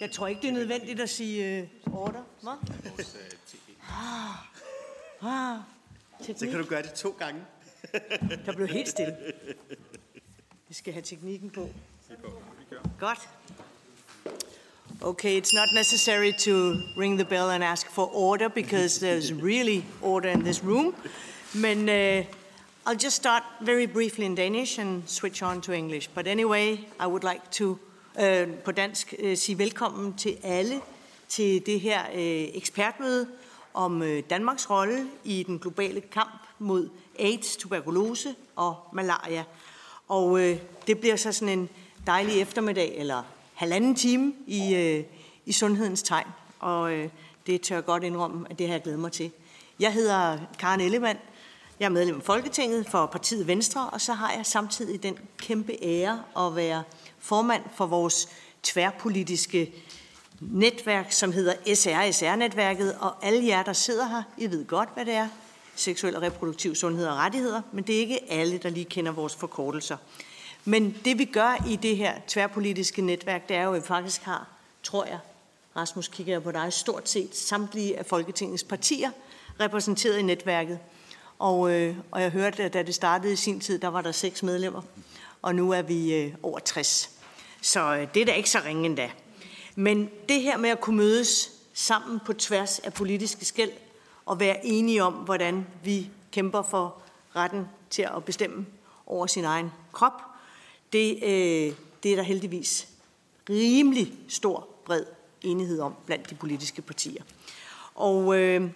Jeg tror ikke, det er nødvendigt at sige uh, order. Hvad? Ah, ah, Så kan teknik. du gøre det to gange. Der blev helt stille. Vi skal have teknikken på. Godt. Okay, it's not necessary to ring the bell and ask for order because there's really order in this room. Men uh, I'll just start very briefly in Danish and switch on to English. But anyway, I would like to øh, på dansk øh, sige velkommen til alle til det her øh, ekspertmøde om øh, Danmarks rolle i den globale kamp mod AIDS, tuberkulose og malaria. Og øh, det bliver så sådan en dejlig eftermiddag, eller halvanden time i, øh, i sundhedens tegn. Og øh, det tør jeg godt indrømme, at det har jeg glædet mig til. Jeg hedder Karen Ellemann. Jeg er medlem af Folketinget for partiet Venstre, og så har jeg samtidig den kæmpe ære at være formand for vores tværpolitiske netværk, som hedder SRSR-netværket, og alle jer, der sidder her, I ved godt, hvad det er. Seksuel og reproduktiv sundhed og rettigheder, men det er ikke alle, der lige kender vores forkortelser. Men det vi gør i det her tværpolitiske netværk, det er jo, at vi faktisk har, tror jeg, Rasmus kigger jeg på dig, stort set samtlige af Folketingets partier repræsenteret i netværket. Og, øh, og jeg hørte, at da det startede i sin tid, der var der seks medlemmer, og nu er vi øh, over 60. Så øh, det er da ikke så ringe endda. Men det her med at kunne mødes sammen på tværs af politiske skæld og være enige om, hvordan vi kæmper for retten til at bestemme over sin egen krop, det, øh, det er der heldigvis rimelig stor, bred enighed om blandt de politiske partier. Og øh,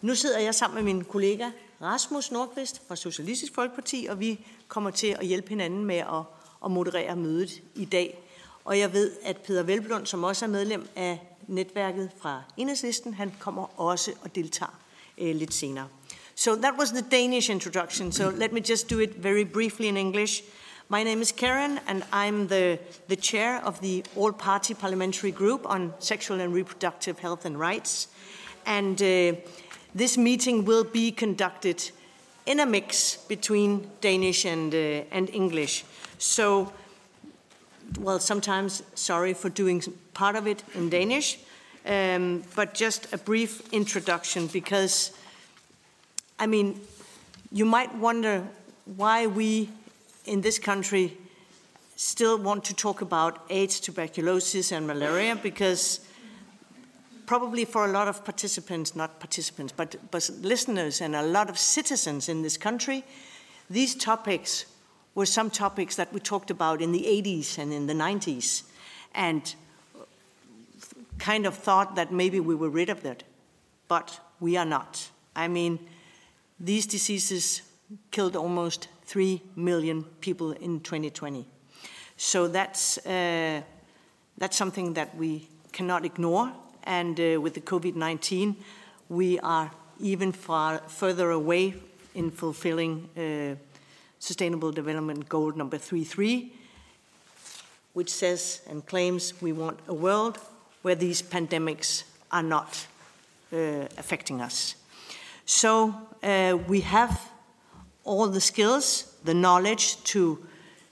nu sidder jeg sammen med min kollega Rasmus Nordqvist fra Socialistisk Folkeparti, og vi kommer til at hjælpe hinanden med at, at moderere mødet i dag. Og jeg ved, at Peter Velblund, som også er medlem af netværket fra Enhedslisten, han kommer også og deltager øh, lidt senere. So that was the Danish introduction. So let me just do it very briefly in English. My name is Karen, and I'm the, the chair of the All Party Parliamentary Group on Sexual and Reproductive Health and Rights. And uh, this meeting will be conducted in a mix between Danish and, uh, and English. So, well, sometimes sorry for doing part of it in Danish, um, but just a brief introduction because, I mean, you might wonder why we in this country still want to talk about AIDS, tuberculosis, and malaria because probably for a lot of participants, not participants, but, but listeners and a lot of citizens in this country, these topics were some topics that we talked about in the 80s and in the 90s and kind of thought that maybe we were rid of that. But we are not. I mean, these diseases killed almost 3 million people in 2020. So that's, uh, that's something that we cannot ignore. And uh, with the COVID 19, we are even far further away in fulfilling uh, Sustainable Development Goal number 33, which says and claims we want a world where these pandemics are not uh, affecting us. So uh, we have all the skills, the knowledge to,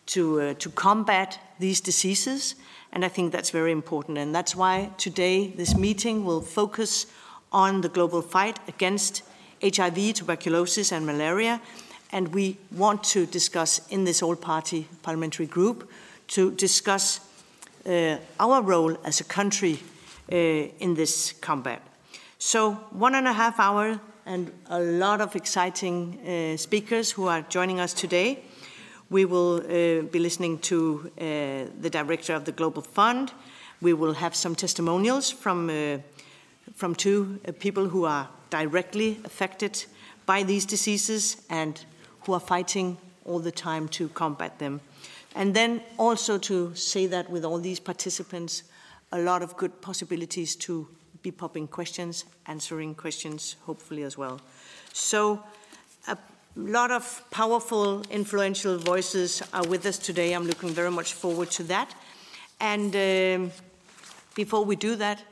to, uh, to combat these diseases, and I think that's very important. And that's why today this meeting will focus on the global fight against HIV, tuberculosis, and malaria. And we want to discuss in this all party parliamentary group to discuss uh, our role as a country uh, in this combat. So, one and a half hour and a lot of exciting uh, speakers who are joining us today. We will uh, be listening to uh, the director of the Global Fund. We will have some testimonials from, uh, from two people who are directly affected by these diseases and who are fighting all the time to combat them. And then also to say that with all these participants, a lot of good possibilities to be popping questions, answering questions, hopefully as well. So, a lot of powerful, influential voices are with us today. I'm looking very much forward to that. And um, before we do that,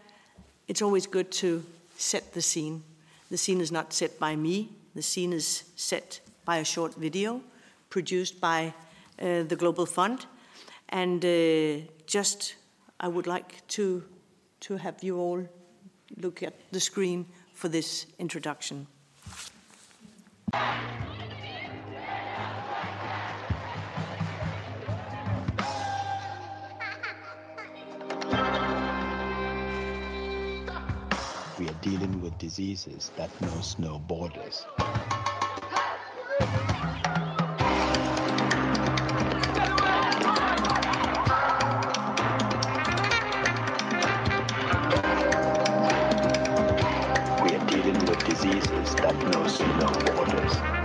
it's always good to set the scene. The scene is not set by me, the scene is set by a short video produced by uh, the Global Fund. And uh, just, I would like to to have you all look at the screen for this introduction. We are dealing with diseases that knows no borders. Set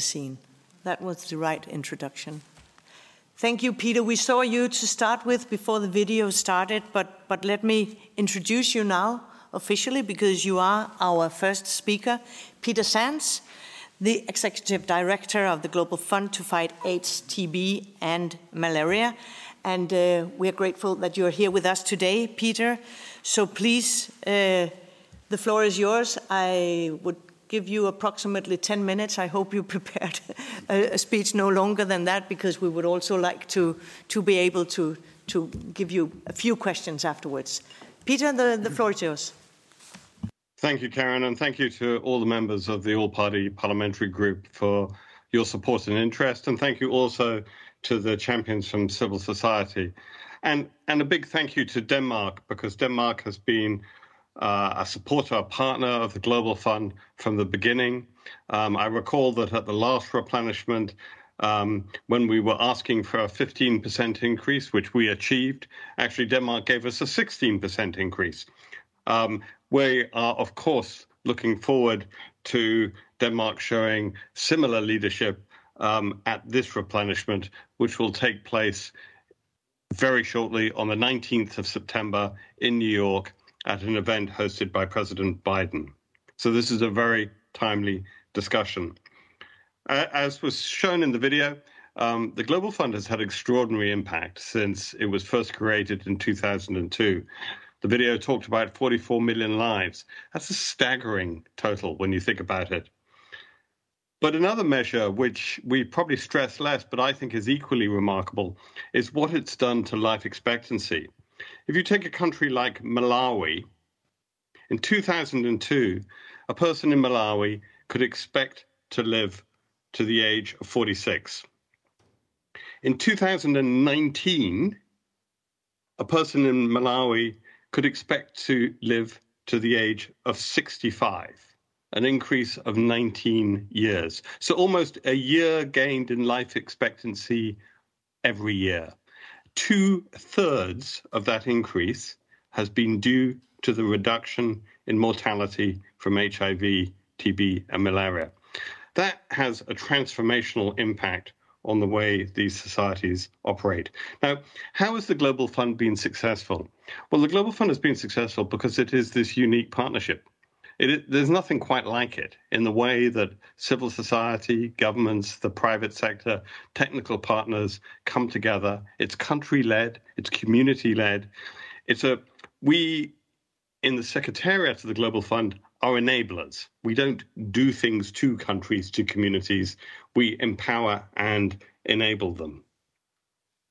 the scene. That was the right introduction. Thank you, Peter. We saw you to start with before the video started, but, but let me introduce you now officially because you are our first speaker. Peter Sands, the Executive Director of the Global Fund to Fight AIDS, TB, and Malaria. And uh, we're grateful that you're here with us today, Peter. So please, uh, the floor is yours. I would give you approximately 10 minutes. I hope you prepared a, a, speech no longer than that because we would also like to, to be able to, to give you a few questions afterwards. Peter, the, the floor is yours. Thank you, Karen, and thank you to all the members of the All Party Parliamentary Group for your support and interest. And thank you also to the champions from civil society. And, and a big thank you to Denmark, because Denmark has been uh, a supporter, a partner of the Global Fund from the beginning. Um, I recall that at the last replenishment, um, when we were asking for a 15% increase, which we achieved, actually Denmark gave us a 16% increase. Um, we are, of course, looking forward to Denmark showing similar leadership um, at this replenishment, which will take place very shortly on the 19th of September in New York at an event hosted by President Biden. So this is a very timely discussion. As was shown in the video, um, the Global Fund has had extraordinary impact since it was first created in 2002. The video talked about 44 million lives. That's a staggering total when you think about it. But another measure, which we probably stress less, but I think is equally remarkable, is what it's done to life expectancy. If you take a country like Malawi, in 2002, a person in Malawi could expect to live to the age of 46. In 2019, a person in Malawi could expect to live to the age of 65, an increase of 19 years. So almost a year gained in life expectancy every year. Two thirds of that increase has been due to the reduction in mortality from HIV, TB, and malaria. That has a transformational impact on the way these societies operate. Now, how has the Global Fund been successful? Well, the Global Fund has been successful because it is this unique partnership. It, there's nothing quite like it in the way that civil society, governments, the private sector, technical partners come together. It's country led, it's community led. It's a we in the Secretariat of the Global Fund are enablers. We don't do things to countries, to communities. We empower and enable them.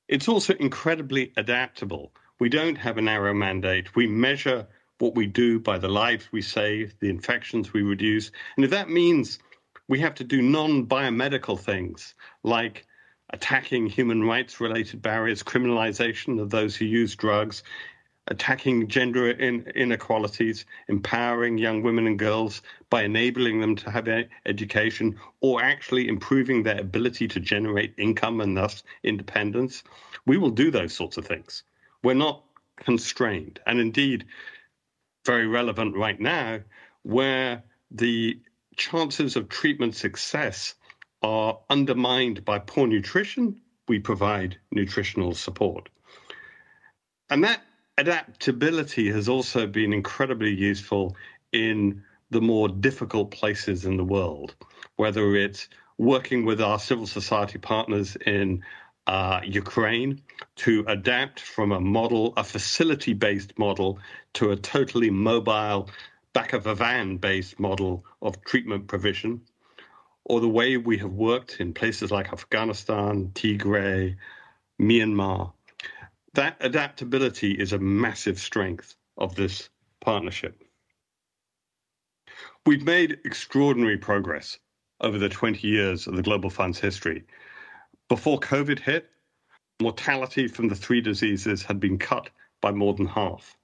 It's also incredibly adaptable. We don't have a narrow mandate. We measure what we do by the lives we save, the infections we reduce. And if that means we have to do non biomedical things like attacking human rights related barriers, criminalization of those who use drugs, attacking gender in, inequalities, empowering young women and girls by enabling them to have education, or actually improving their ability to generate income and thus independence, we will do those sorts of things. We're not constrained. And indeed, very relevant right now, where the chances of treatment success are undermined by poor nutrition, we provide nutritional support. And that adaptability has also been incredibly useful in the more difficult places in the world, whether it's working with our civil society partners in uh, Ukraine to adapt from a model, a facility based model, to a totally mobile, back of a van based model of treatment provision, or the way we have worked in places like Afghanistan, Tigray, Myanmar. That adaptability is a massive strength of this partnership. We've made extraordinary progress over the 20 years of the Global Fund's history. Before COVID hit, mortality from the three diseases had been cut by more than half.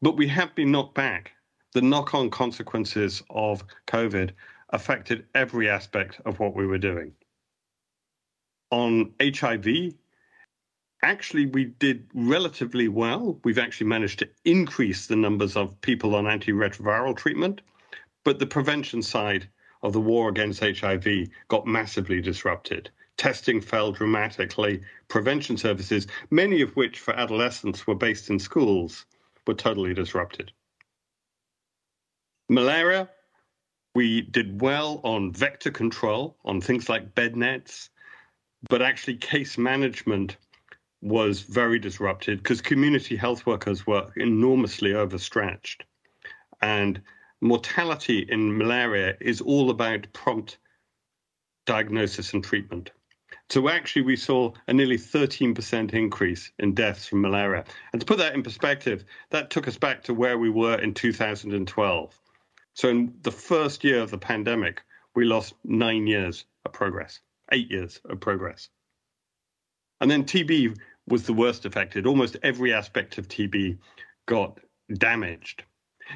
But we have been knocked back. The knock on consequences of COVID affected every aspect of what we were doing. On HIV, actually, we did relatively well. We've actually managed to increase the numbers of people on antiretroviral treatment, but the prevention side of the war against HIV got massively disrupted. Testing fell dramatically. Prevention services, many of which for adolescents were based in schools, were totally disrupted. Malaria, we did well on vector control, on things like bed nets, but actually case management was very disrupted because community health workers were enormously overstretched. And mortality in malaria is all about prompt diagnosis and treatment. So actually, we saw a nearly 13% increase in deaths from malaria. And to put that in perspective, that took us back to where we were in 2012. So in the first year of the pandemic, we lost nine years of progress, eight years of progress. And then TB was the worst affected. Almost every aspect of TB got damaged.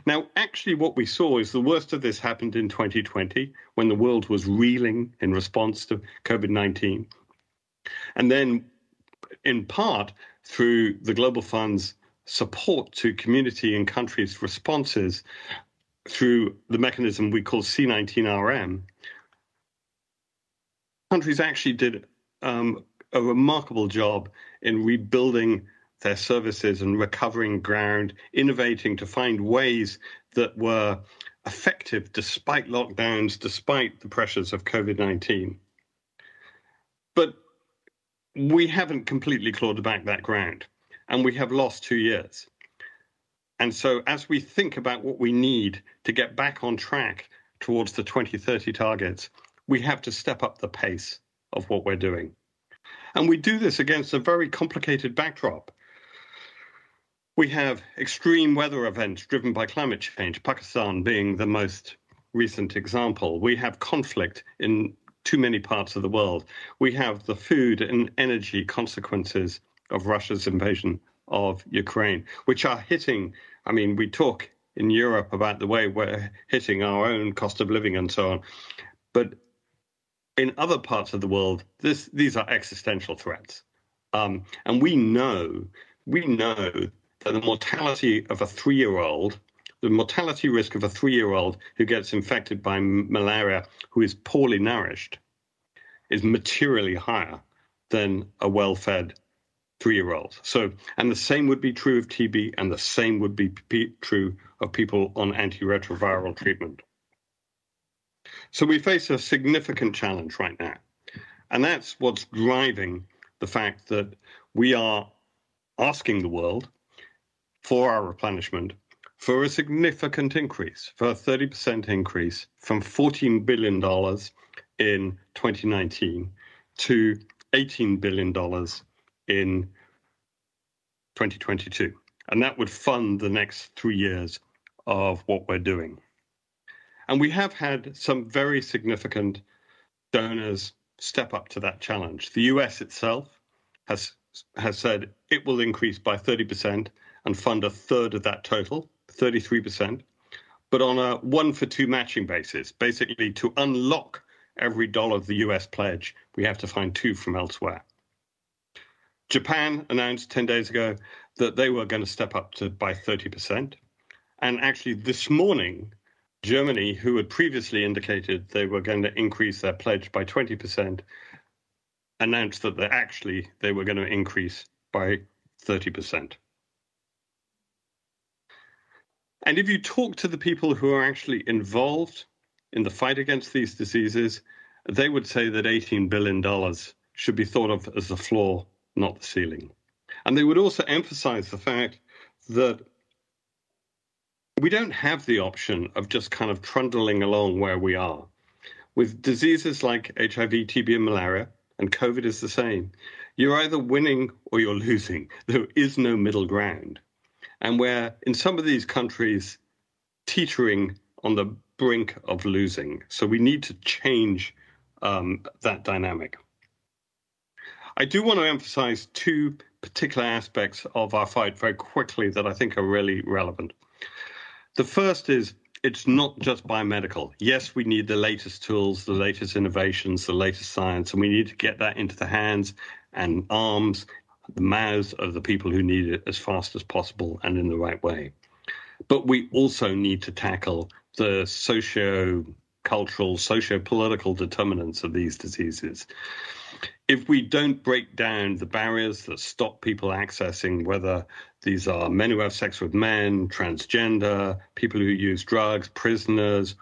Now, actually, what we saw is the worst of this happened in 2020 when the world was reeling in response to COVID 19. And then, in part, through the Global Fund's support to community and countries' responses, through the mechanism we call C19RM, countries actually did um, a remarkable job in rebuilding their services and recovering ground, innovating to find ways that were effective despite lockdowns, despite the pressures of COVID 19. But we haven't completely clawed back that ground, and we have lost two years. And so, as we think about what we need to get back on track towards the 2030 targets, we have to step up the pace of what we're doing. And we do this against a very complicated backdrop. We have extreme weather events driven by climate change, Pakistan being the most recent example. We have conflict in too many parts of the world. We have the food and energy consequences of Russia's invasion of Ukraine, which are hitting. I mean, we talk in Europe about the way we're hitting our own cost of living and so on. But in other parts of the world, this, these are existential threats. Um, and we know, we know that the mortality of a three year old, the mortality risk of a three year old who gets infected by malaria who is poorly nourished is materially higher than a well fed three year old. So, and the same would be true of TB, and the same would be p- true of people on antiretroviral treatment. So, we face a significant challenge right now. And that's what's driving the fact that we are asking the world for our replenishment for a significant increase, for a 30% increase from $14 billion in 2019 to $18 billion in 2022. And that would fund the next three years of what we're doing. And we have had some very significant donors step up to that challenge. The US itself has has said it will increase by 30% and fund a third of that total, 33%, but on a one for two matching basis. Basically, to unlock every dollar of the US pledge, we have to find two from elsewhere. Japan announced 10 days ago that they were going to step up to by 30%. And actually, this morning, Germany, who had previously indicated they were going to increase their pledge by 20%, announced that actually they were going to increase by 30%. And if you talk to the people who are actually involved in the fight against these diseases, they would say that $18 billion should be thought of as the floor, not the ceiling. And they would also emphasize the fact that we don't have the option of just kind of trundling along where we are. With diseases like HIV, TB, and malaria, and COVID is the same, you're either winning or you're losing. There is no middle ground. And we're in some of these countries teetering on the brink of losing. So we need to change um, that dynamic. I do want to emphasize two particular aspects of our fight very quickly that I think are really relevant. The first is it's not just biomedical. Yes, we need the latest tools, the latest innovations, the latest science, and we need to get that into the hands and arms, the mouths of the people who need it as fast as possible and in the right way. But we also need to tackle the socio cultural, socio political determinants of these diseases if we don't break down the barriers that stop people accessing, whether these are men who have sex with men, transgender, people who use drugs, prisoners,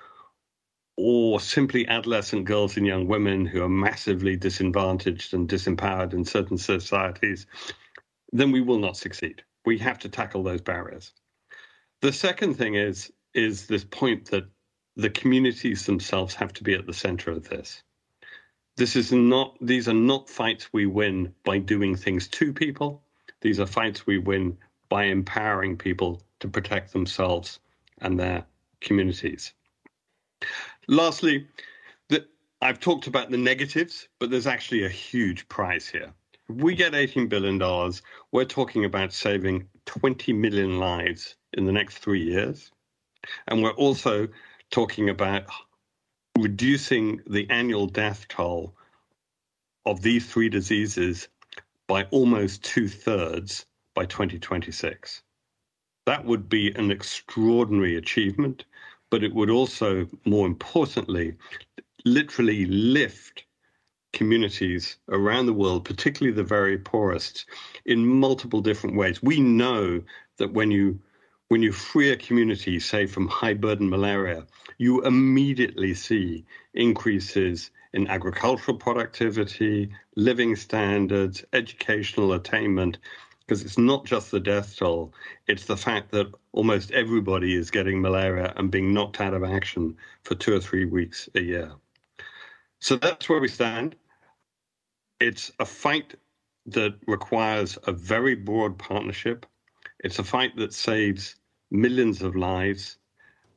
or simply adolescent girls and young women who are massively disadvantaged and disempowered in certain societies, then we will not succeed. We have to tackle those barriers. The second thing is is this point that the communities themselves have to be at the center of this. This is not, these are not fights we win by doing things to people. These are fights we win by empowering people to protect themselves and their communities. Lastly, I've talked about the negatives, but there's actually a huge prize here. If we get $18 billion, we're talking about saving 20 million lives in the next three years. And we're also talking about reducing the annual death toll of these three diseases by almost two thirds by 2026. That would be an extraordinary achievement, but it would also, more importantly, literally lift communities around the world, particularly the very poorest, in multiple different ways. We know that when you when you free a community, say from high burden malaria, you immediately see increases in agricultural productivity, living standards, educational attainment, because it's not just the death toll, it's the fact that almost everybody is getting malaria and being knocked out of action for two or three weeks a year. So that's where we stand. It's a fight that requires a very broad partnership it's a fight that saves millions of lives,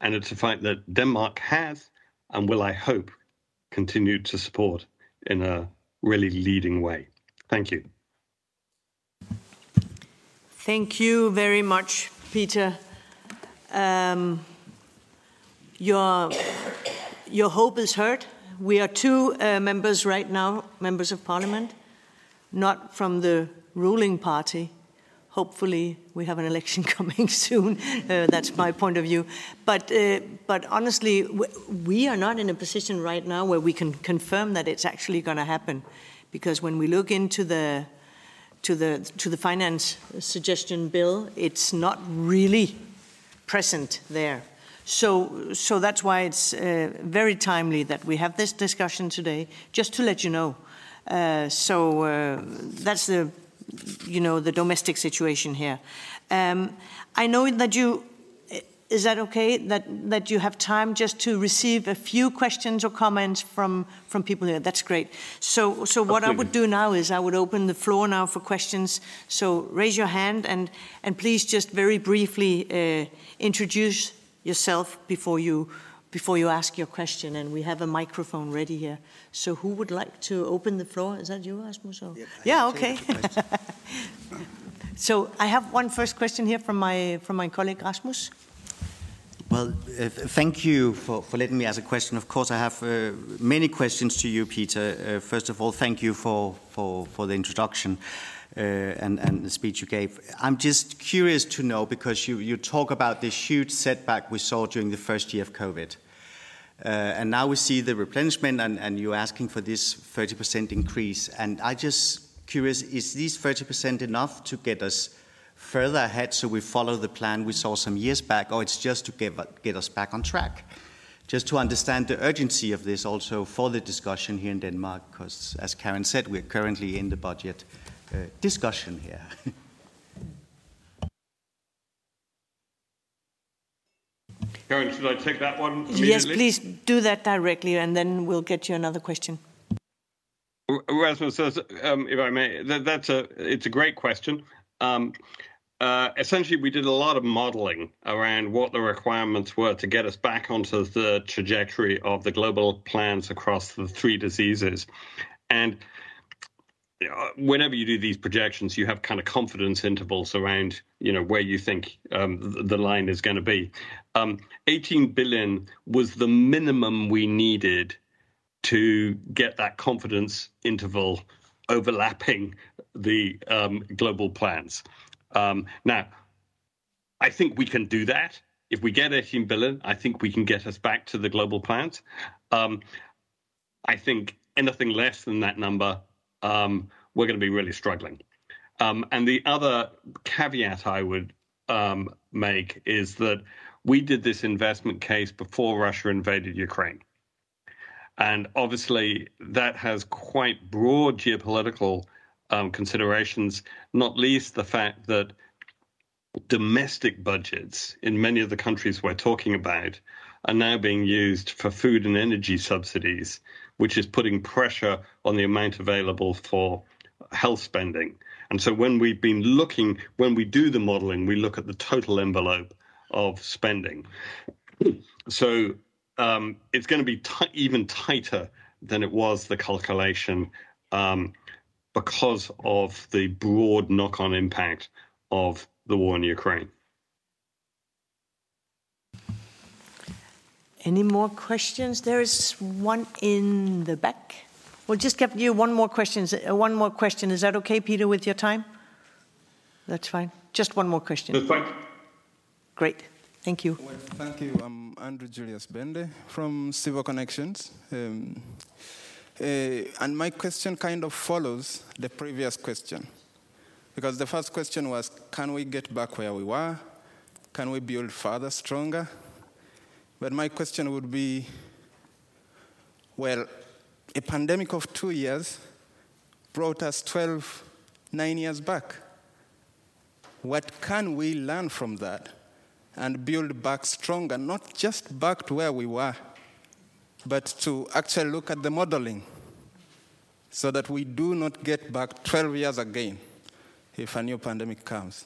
and it's a fight that Denmark has and will, I hope, continue to support in a really leading way. Thank you. Thank you very much, Peter. Um, your, your hope is heard. We are two uh, members right now, members of parliament, not from the ruling party, hopefully we have an election coming soon. Uh, that's my point of view. But, uh, but honestly, we are not in a position right now where we can confirm that it's actually going to happen. Because when we look into the, to, the, to the finance suggestion bill, it's not really present there. So, so that's why it's uh, very timely that we have this discussion today, just to let you know. Uh, so uh, that's the you know, the domestic situation here. Um, I know that you, is that okay, that, that you have time just to receive a few questions or comments from, from people here? That's great. So, so what Absolutely. I would do now is I would open the floor now for questions. So raise your hand and, and please just very briefly uh, introduce yourself before you before you ask your question, and we have a microphone ready here. So, who would like to open the floor? Is that you, Rasmus? Or? yeah, okay. so, I have one first question here from my from my colleague Rasmus. Well, uh, thank you for, for letting me ask a question. Of course, I have uh, many questions to you, Peter. Uh, first of all, thank you for, for, for the introduction uh, and, and the speech you gave. I'm just curious to know because you, you talk about this huge setback we saw during the first year of COVID. Uh, and now we see the replenishment, and, and you're asking for this 30% increase. And I just curious, is these 30% enough to get us further ahead so we follow the plan we saw some years back, or it's just to get, get us back on track? Just to understand the urgency of this also for the discussion here in Denmark, because as Karen said, we're currently in the budget uh, discussion here. Karen, should I take that one Yes, please do that directly, and then we'll get you another question. Rasmus says, um, if I may, that, that's a it's a great question. Um, uh, essentially, we did a lot of modeling around what the requirements were to get us back onto the trajectory of the global plans across the three diseases. And whenever you do these projections, you have kind of confidence intervals around, you know, where you think um, the line is going to be. Um, 18 billion was the minimum we needed to get that confidence interval overlapping the um, global plans. Um, now, I think we can do that. If we get 18 billion, I think we can get us back to the global plans. Um, I think anything less than that number, um, we're going to be really struggling. Um, and the other caveat I would um, make is that we did this investment case before Russia invaded Ukraine. And obviously, that has quite broad geopolitical um, considerations, not least the fact that domestic budgets in many of the countries we're talking about are now being used for food and energy subsidies, which is putting pressure on the amount available for health spending. And so when we've been looking, when we do the modeling, we look at the total envelope of spending. So um, it's going to be t- even tighter than it was the calculation um, because of the broad knock on impact of the war in Ukraine. Any more questions? There is one in the back. We'll just give you one more question. Uh, one more question. Is that okay, Peter, with your time? That's fine. Just one more question. That's fine. Great. Thank you. Well, thank you. I'm Andrew Julius Bende from Civil Connections. Um, Uh, and my question kind of follows the previous question. Because the first question was can we get back where we were? Can we build further, stronger? But my question would be well, a pandemic of two years brought us 12, nine years back. What can we learn from that and build back stronger, not just back to where we were, but to actually look at the modeling so that we do not get back 12 years again if a new pandemic comes.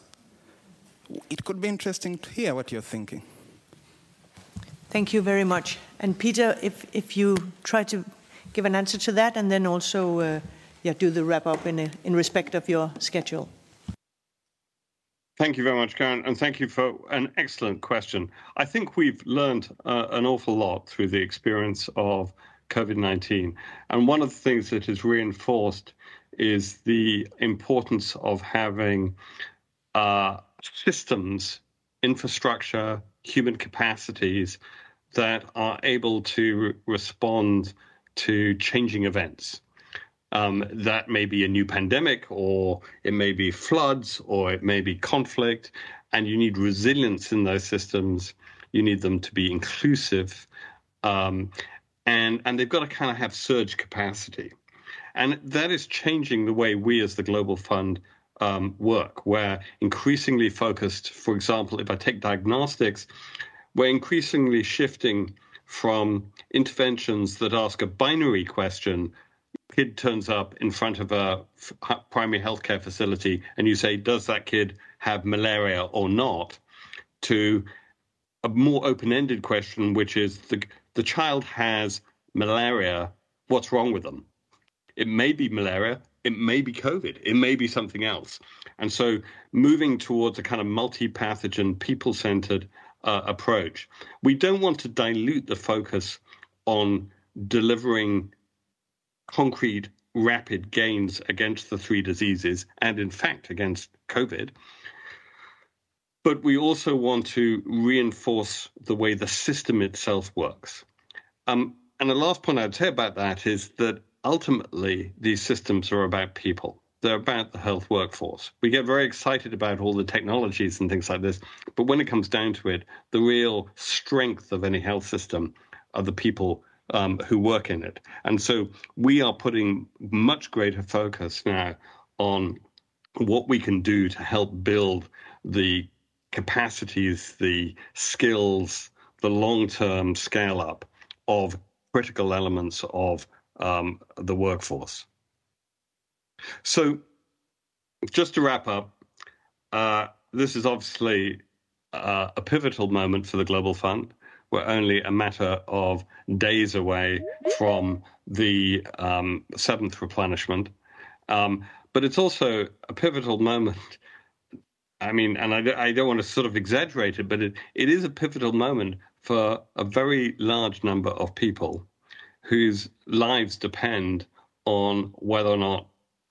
It could be interesting to hear what you're thinking. Thank you very much. And Peter, if, if you try to give an answer to that and then also uh, yeah, do the wrap up in, a, in respect of your schedule. Thank you very much, Karen, and thank you for an excellent question. I think we've learned uh, an awful lot through the experience of COVID 19. And one of the things that is reinforced is the importance of having uh, systems, infrastructure, human capacities that are able to re- respond to changing events. Um, that may be a new pandemic, or it may be floods, or it may be conflict, and you need resilience in those systems. You need them to be inclusive, um, and and they've got to kind of have surge capacity, and that is changing the way we, as the Global Fund, um, work. We're increasingly focused. For example, if I take diagnostics, we're increasingly shifting from interventions that ask a binary question kid turns up in front of a primary healthcare facility and you say, does that kid have malaria or not? To a more open-ended question, which is the the child has malaria. What's wrong with them? It may be malaria. It may be COVID. It may be something else. And so, moving towards a kind of multi-pathogen, people-centered uh, approach, we don't want to dilute the focus on delivering concrete, rapid gains against the three diseases, and in fact against COVID but we also want to reinforce the way the system itself works. Um, and the last point I'd say about that is that ultimately these systems are about people. They're about the health workforce. We get very excited about all the technologies and things like this, but when it comes down to it, the real strength of any health system are the people um, who work in it. And so we are putting much greater focus now on what we can do to help build the capacities, the skills, the long term scale up of critical elements of um, the workforce. So, just to wrap up, uh, this is obviously uh, a pivotal moment for the Global Fund. We're only a matter of days away from the um, seventh replenishment. Um, but it's also a pivotal moment I mean, and I, I don't want to sort of exaggerate it, but it, it is a pivotal moment for a very large number of people whose lives depend on whether or not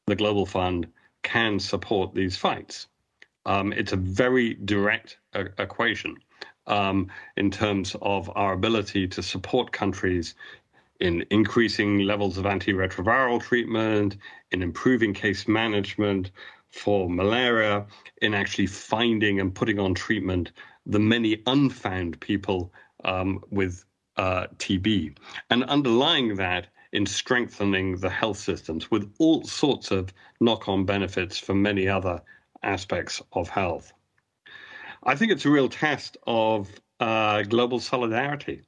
the Global Fund can support these fights. Um, it's a very direct uh, equation um, in terms of our ability to support countries in increasing levels of antiretroviral treatment, in improving case management, for malaria in actually finding and putting on treatment the many unfound people um, with uh, TB. And underlying that, in strengthening the health systems with all sorts of knock on benefits for many other aspects of health. I think it's a real test of uh, global solidarity.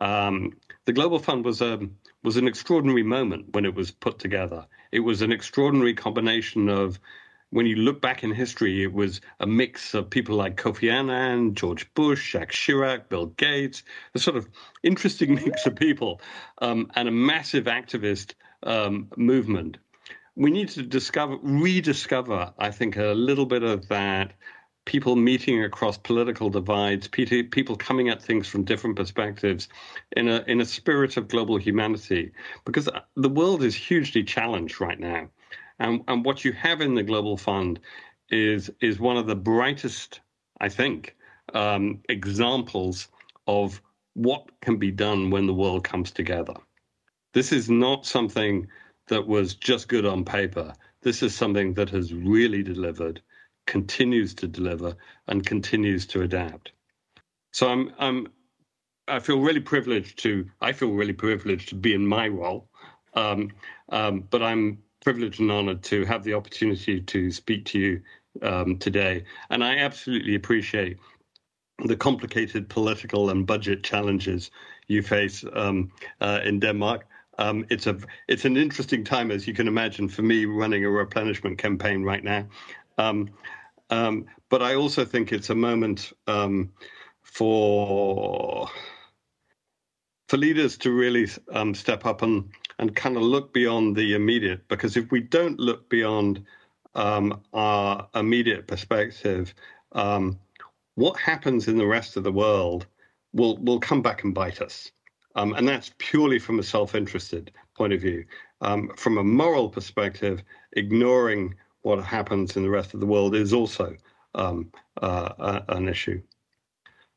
Um, the Global Fund was a was an extraordinary moment when it was put together. It was an extraordinary combination of when you look back in history, it was a mix of people like Kofi Annan, George Bush, Jacques Chirac, Bill Gates, a sort of interesting mix of people, um, and a massive activist um, movement. We need to discover, rediscover, I think, a little bit of that. People meeting across political divides, people coming at things from different perspectives, in a in a spirit of global humanity, because the world is hugely challenged right now. And, and what you have in the Global Fund is is one of the brightest, I think, um, examples of what can be done when the world comes together. This is not something that was just good on paper. This is something that has really delivered, continues to deliver, and continues to adapt. So I'm I'm I feel really privileged to I feel really privileged to be in my role, um, um, but I'm privileged and honored to have the opportunity to speak to you um, today. And I absolutely appreciate the complicated political and budget challenges you face um, uh, in Denmark. Um, it's a it's an interesting time, as you can imagine, for me running a replenishment campaign right now. Um, um but I also think it's a moment um, for for leaders to really um, step up and and kind of look beyond the immediate. Because if we don't look beyond um, our immediate perspective, um, what happens in the rest of the world will will come back and bite us. Um, and that's purely from a self-interested point of view. From a moral perspective, ignoring what happens in the rest of the world is also um, uh, an issue.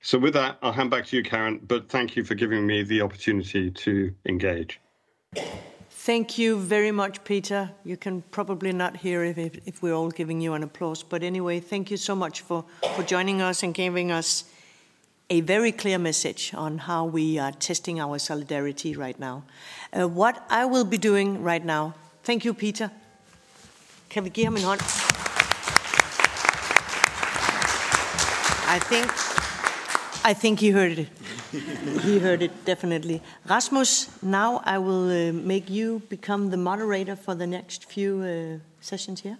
So, with that, I'll hand back to you, Karen. But thank you for giving me the opportunity to engage. Thank you very much, Peter. You can probably not hear if, if, we're all giving you an applause. But anyway, thank you so much for, for joining us and giving us a very clear message on how we are testing our solidarity right now. Uh, what I will be doing right now, thank you, Peter. Kan vi give ham en hånd? I think, I think he heard it. he heard it definitely. Rasmus, now I will uh, make you become the moderator for the next few uh, sessions here.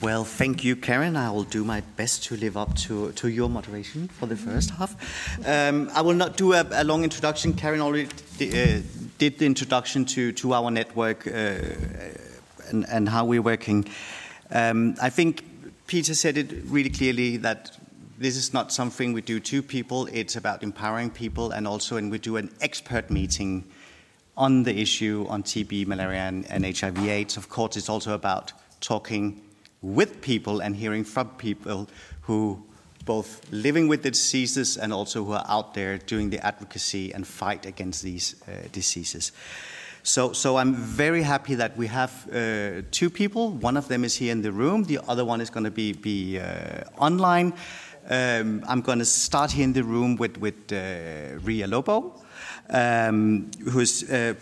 Well, thank you, Karen. I will do my best to live up to, to your moderation for the first half. Um, I will not do a, a long introduction. Karen already uh, did the introduction to, to our network uh, and, and, how we're working. Um, I think Peter said it really clearly that this is not something we do to people, it's about empowering people, and also when we do an expert meeting on the issue on TB, malaria, and, and HIV/AIDS. Of course, it's also about talking with people and hearing from people who both living with the diseases and also who are out there doing the advocacy and fight against these uh, diseases. So, so I'm very happy that we have uh, two people. One of them is here in the room. The other one is going to be, be uh, online. Um, I'm going to start here in the room with, with uh, Ria Lobo, um, who's uh,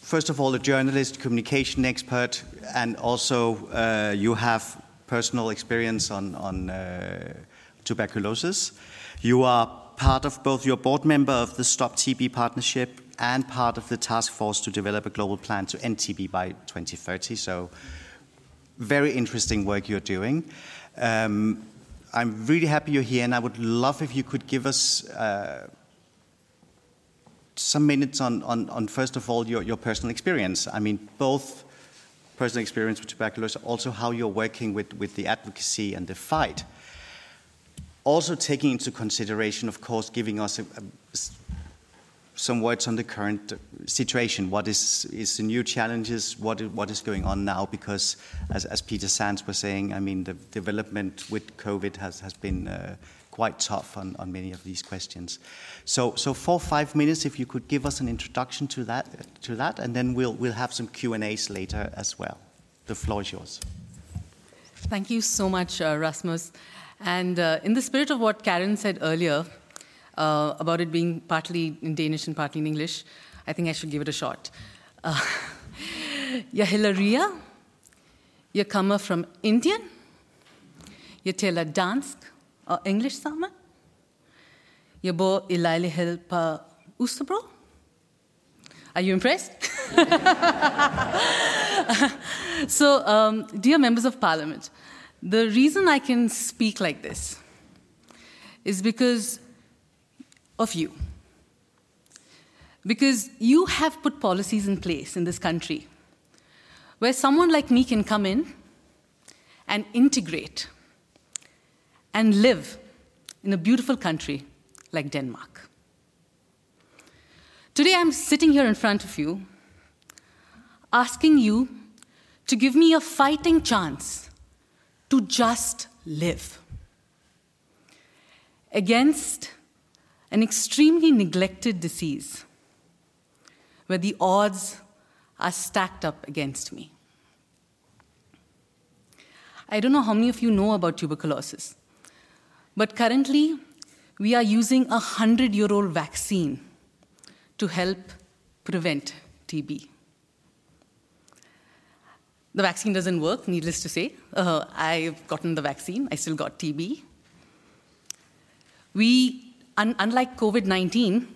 first of all, a journalist, communication expert, and also uh, you have personal experience on, on uh, tuberculosis. You are part of both your board member of the Stop TB Partnership and part of the task force to develop a global plan to end TB by 2030. So, very interesting work you're doing. Um, I'm really happy you're here, and I would love if you could give us uh, some minutes on, on, on, first of all, your, your personal experience. I mean, both personal experience with tuberculosis, also how you're working with, with the advocacy and the fight. Also taking into consideration, of course, giving us a, a, some words on the current situation. What is, is the new challenges? What is, what is going on now? Because, as, as Peter Sands was saying, I mean, the development with COVID has, has been uh, quite tough on, on many of these questions. So, so four five minutes, if you could give us an introduction to that, to that, and then we'll we'll have some Q and A's later as well. The floor is yours. Thank you so much, uh, Rasmus. And uh, in the spirit of what Karen said earlier uh, about it being partly in Danish and partly in English, I think I should give it a shot. Uh, Hilaria. Jeg kommer from Indian. Jeg taler dansk og engelsk sammen. Jeg bor i lejlighed på. Are you impressed? so, um, dear members of parliament, the reason I can speak like this is because of you. Because you have put policies in place in this country where someone like me can come in and integrate and live in a beautiful country like Denmark. Today I'm sitting here in front of you asking you to give me a fighting chance to just live against an extremely neglected disease where the odds are stacked up against me. I don't know how many of you know about tuberculosis. But currently, we are using a 100 year old vaccine to help prevent TB. The vaccine doesn't work, needless to say. Uh, I've gotten the vaccine, I still got TB. We, un- unlike COVID 19,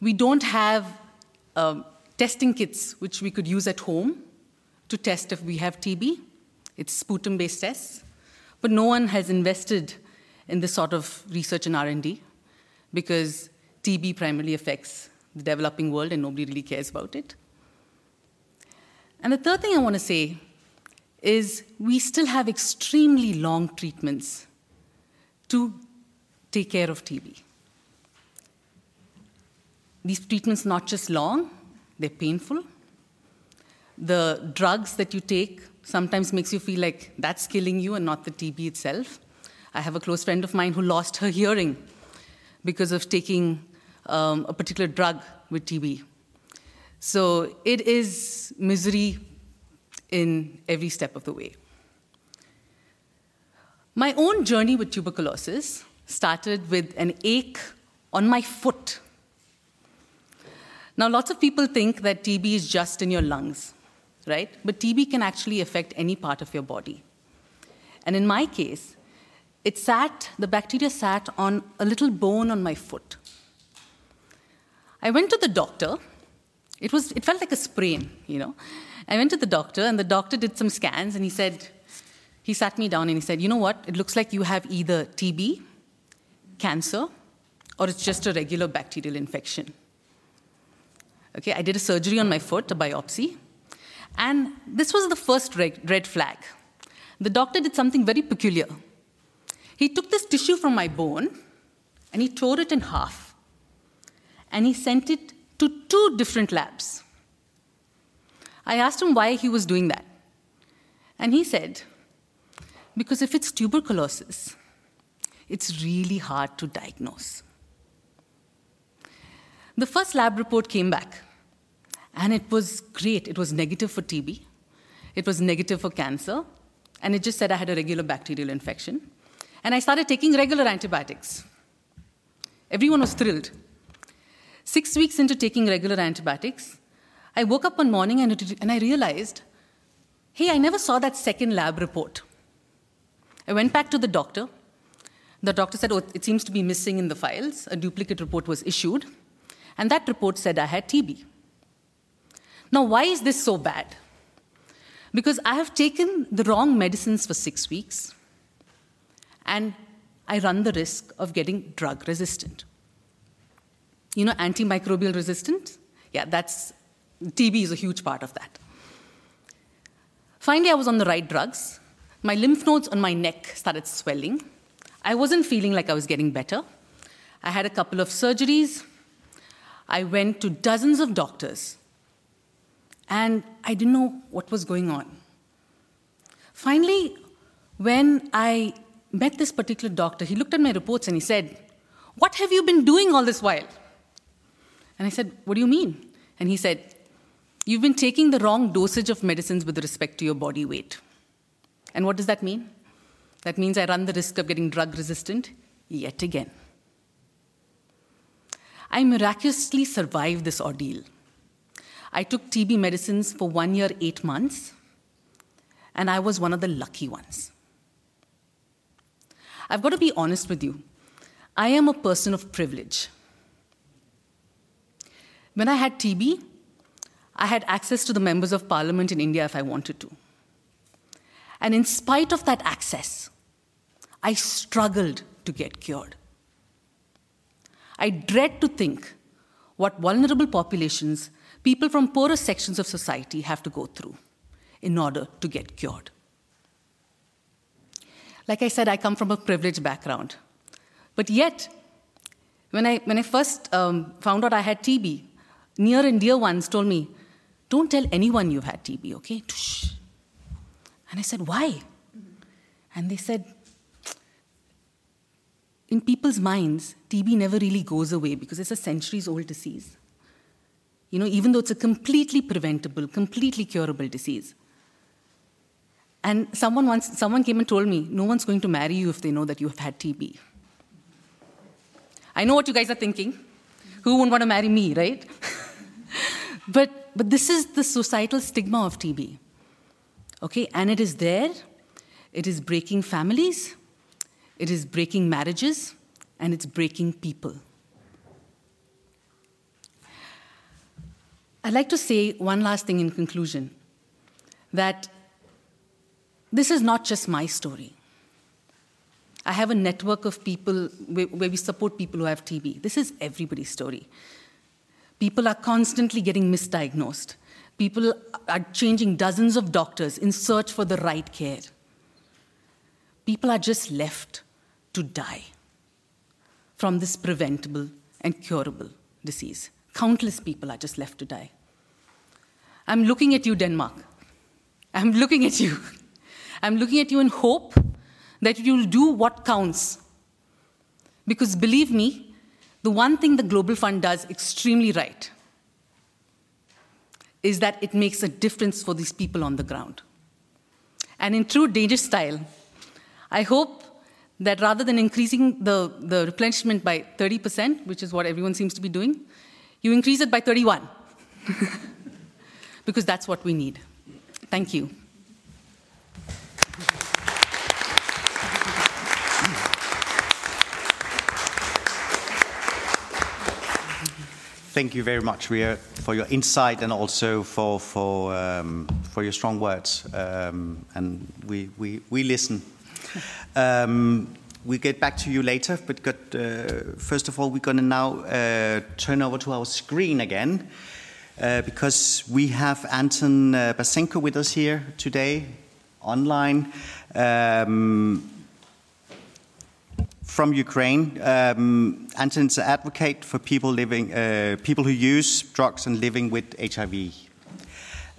we don't have uh, testing kits which we could use at home to test if we have TB. It's sputum based tests. But no one has invested in this sort of research and R&D because TB primarily affects the developing world and nobody really cares about it. And the third thing I want to say is we still have extremely long treatments to take care of TB. These treatments not just long, they're painful. The drugs that you take sometimes makes you feel like that's killing you and not the TB itself. I have a close friend of mine who lost her hearing because of taking um, a particular drug with TB. So it is misery in every step of the way. My own journey with tuberculosis started with an ache on my foot. Now, lots of people think that TB is just in your lungs, right? But TB can actually affect any part of your body. And in my case, it sat, the bacteria sat on a little bone on my foot. I went to the doctor. It, was, it felt like a sprain, you know. I went to the doctor, and the doctor did some scans, and he said, he sat me down and he said, You know what? It looks like you have either TB, cancer, or it's just a regular bacterial infection. Okay, I did a surgery on my foot, a biopsy, and this was the first red flag. The doctor did something very peculiar. He took this tissue from my bone and he tore it in half and he sent it to two different labs. I asked him why he was doing that. And he said, because if it's tuberculosis, it's really hard to diagnose. The first lab report came back, and it was great. It was negative for TB, it was negative for cancer, and it just said I had a regular bacterial infection. And I started taking regular antibiotics. Everyone was thrilled. Six weeks into taking regular antibiotics, I woke up one morning and, it, and I realized hey, I never saw that second lab report. I went back to the doctor. The doctor said, oh, it seems to be missing in the files. A duplicate report was issued. And that report said I had TB. Now, why is this so bad? Because I have taken the wrong medicines for six weeks, and I run the risk of getting drug resistant. You know, antimicrobial resistant? Yeah, that's TB is a huge part of that. Finally, I was on the right drugs. My lymph nodes on my neck started swelling. I wasn't feeling like I was getting better. I had a couple of surgeries. I went to dozens of doctors, and I didn't know what was going on. Finally, when I met this particular doctor, he looked at my reports and he said, What have you been doing all this while? And I said, What do you mean? And he said, You've been taking the wrong dosage of medicines with respect to your body weight. And what does that mean? That means I run the risk of getting drug resistant yet again. I miraculously survived this ordeal. I took TB medicines for one year, eight months, and I was one of the lucky ones. I've got to be honest with you. I am a person of privilege. When I had TB, I had access to the members of parliament in India if I wanted to. And in spite of that access, I struggled to get cured. I dread to think what vulnerable populations, people from poorer sections of society, have to go through in order to get cured. Like I said, I come from a privileged background. But yet, when I, when I first um, found out I had TB, near and dear ones told me, Don't tell anyone you've had TB, okay? And I said, Why? And they said, in people's minds, TB never really goes away because it's a centuries old disease. You know, even though it's a completely preventable, completely curable disease. And someone once, someone came and told me, no one's going to marry you if they know that you have had TB. I know what you guys are thinking. Who wouldn't want to marry me, right? but, but this is the societal stigma of TB. Okay, and it is there. It is breaking families. It is breaking marriages and it's breaking people. I'd like to say one last thing in conclusion that this is not just my story. I have a network of people where, we support people who have TB. This is everybody's story. People are constantly getting misdiagnosed. People are changing dozens of doctors in search for the right care. People are just left to die from this preventable and curable disease. Countless people are just left to die. I'm looking at you, Denmark. I'm looking at you. I'm looking at you in hope that you'll do what counts. Because believe me, the one thing the Global Fund does extremely right is that it makes a difference for these people on the ground. And in true Danish style, I hope that rather than increasing the, the replenishment by 30%, which is what everyone seems to be doing, you increase it by 31. because that's what we need. Thank you. thank you very much, Ria, for your insight and also for for um, for your strong words. Um, and we we we listen. Um, we get back to you later, but got, uh, first of all, we're going to now uh, turn over to our screen again uh, because we have Anton uh, Basenko with us here today online. Um, from Ukraine. Um, Anton's an advocate for people living, uh, people who use drugs and living with HIV.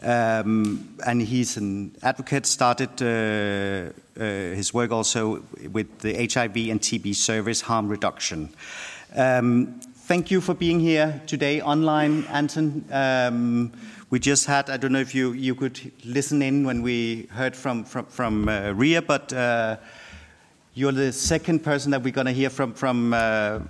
Um, and he's an advocate. Started uh, uh, his work also with the HIV and TB service, harm reduction. Um, thank you for being here today online, Anton. Um, we just had, I don't know if you, you could listen in when we heard from, from, from uh, Ria, but uh, you're the second person that we're going to hear from, from, uh,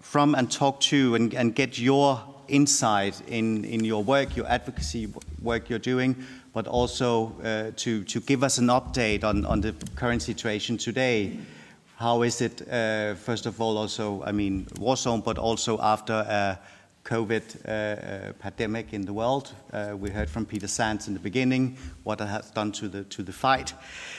from and talk to and, and get your insight in, in your work, your advocacy work you're doing, but also uh, to, to give us an update on, on the current situation today. How is it, uh, first of all, also, I mean, war zone, but also after a COVID uh, pandemic in the world? We heard from Peter Sands in the beginning what it has done to the, to the fight.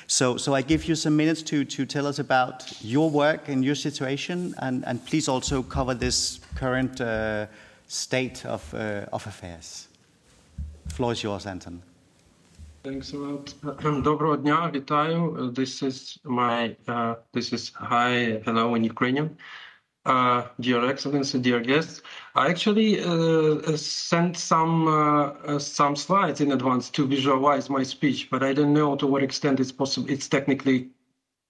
So, so I give you some minutes to, to tell us about your work and your situation, and, and please also cover this current state of, uh, of affairs The floor is yours, Anton. Thanks a lot. Доброго дня, вітаю. This is my, uh, this is hi, hello in Ukrainian. Uh, dear Excellency, dear guests, I actually uh, sent some uh, uh, some slides in advance to visualize my speech, but I don't know to what extent it's possible. It's technically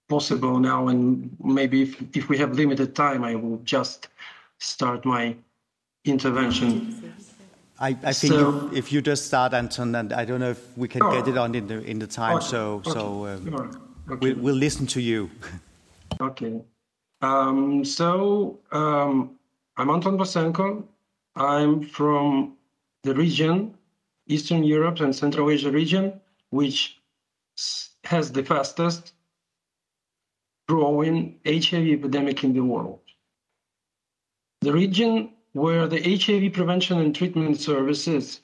possible now, and maybe if, if we have limited time, I will just start my intervention. I, I think so, if you just start, Anton, and I don't know if we can oh, get it on in the in the time. Okay, so okay, so um, okay. we'll, we'll listen to you. Okay. Um, so um, I'm Anton Basenko. I'm from the region, Eastern Europe and Central Asia region, which has the fastest growing HIV epidemic in the world. The region where the HIV prevention and treatment services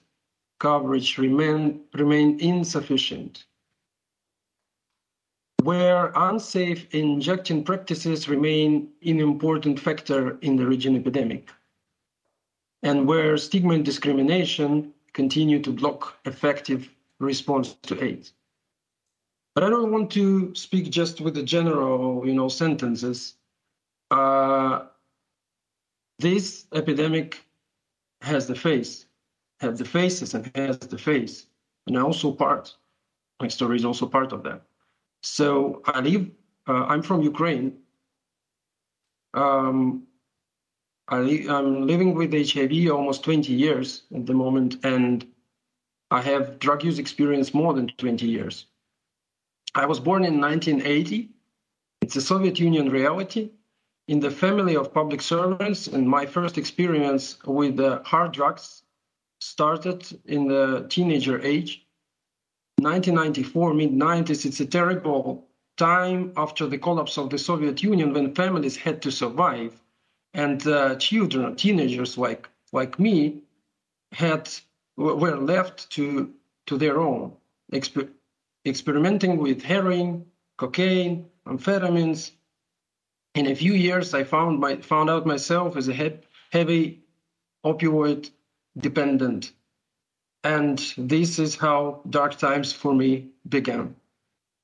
coverage remain, remain insufficient where unsafe injection practices remain an important factor in the region epidemic, and where stigma and discrimination continue to block effective response to AIDS. But I don't want to speak just with the general, you know, sentences. Uh, this epidemic has the face, has the faces, and has the face, and also part. My story is also part of that. So I live, uh, I'm from Ukraine. Um, I am living with HIV almost 20 years at the moment, and I have drug use experience more than 20 years. I was born in 1980. It's a Soviet Union reality in the family of public servants, and my first experience with hard drugs started in the teenager age. 1994, mid 90s, it's a terrible time after the collapse of the Soviet Union when families had to survive, and uh, children, teenagers like like me, had were left to to their own, exper- experimenting with heroin, cocaine, amphetamines. In a few years, I found my found out myself as a he- heavy opioid dependent and this is how dark times for me began.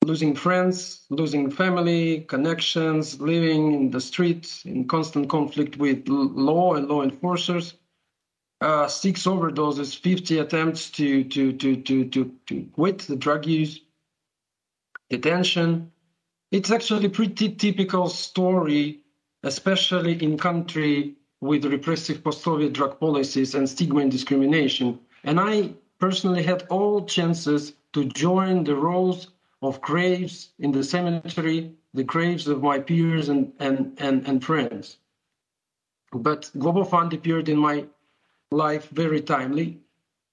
Losing friends, losing family, connections, living in the street in constant conflict with law and law enforcers, uh, six overdoses, 50 attempts to, to, to, to, to, to quit the drug use, detention. It's actually a pretty typical story, especially in country with repressive post-Soviet drug policies and stigma and discrimination and I personally had all chances to join the rows of graves in the cemetery, the graves of my peers and, and, and, and friends. But Global Fund appeared in my life very timely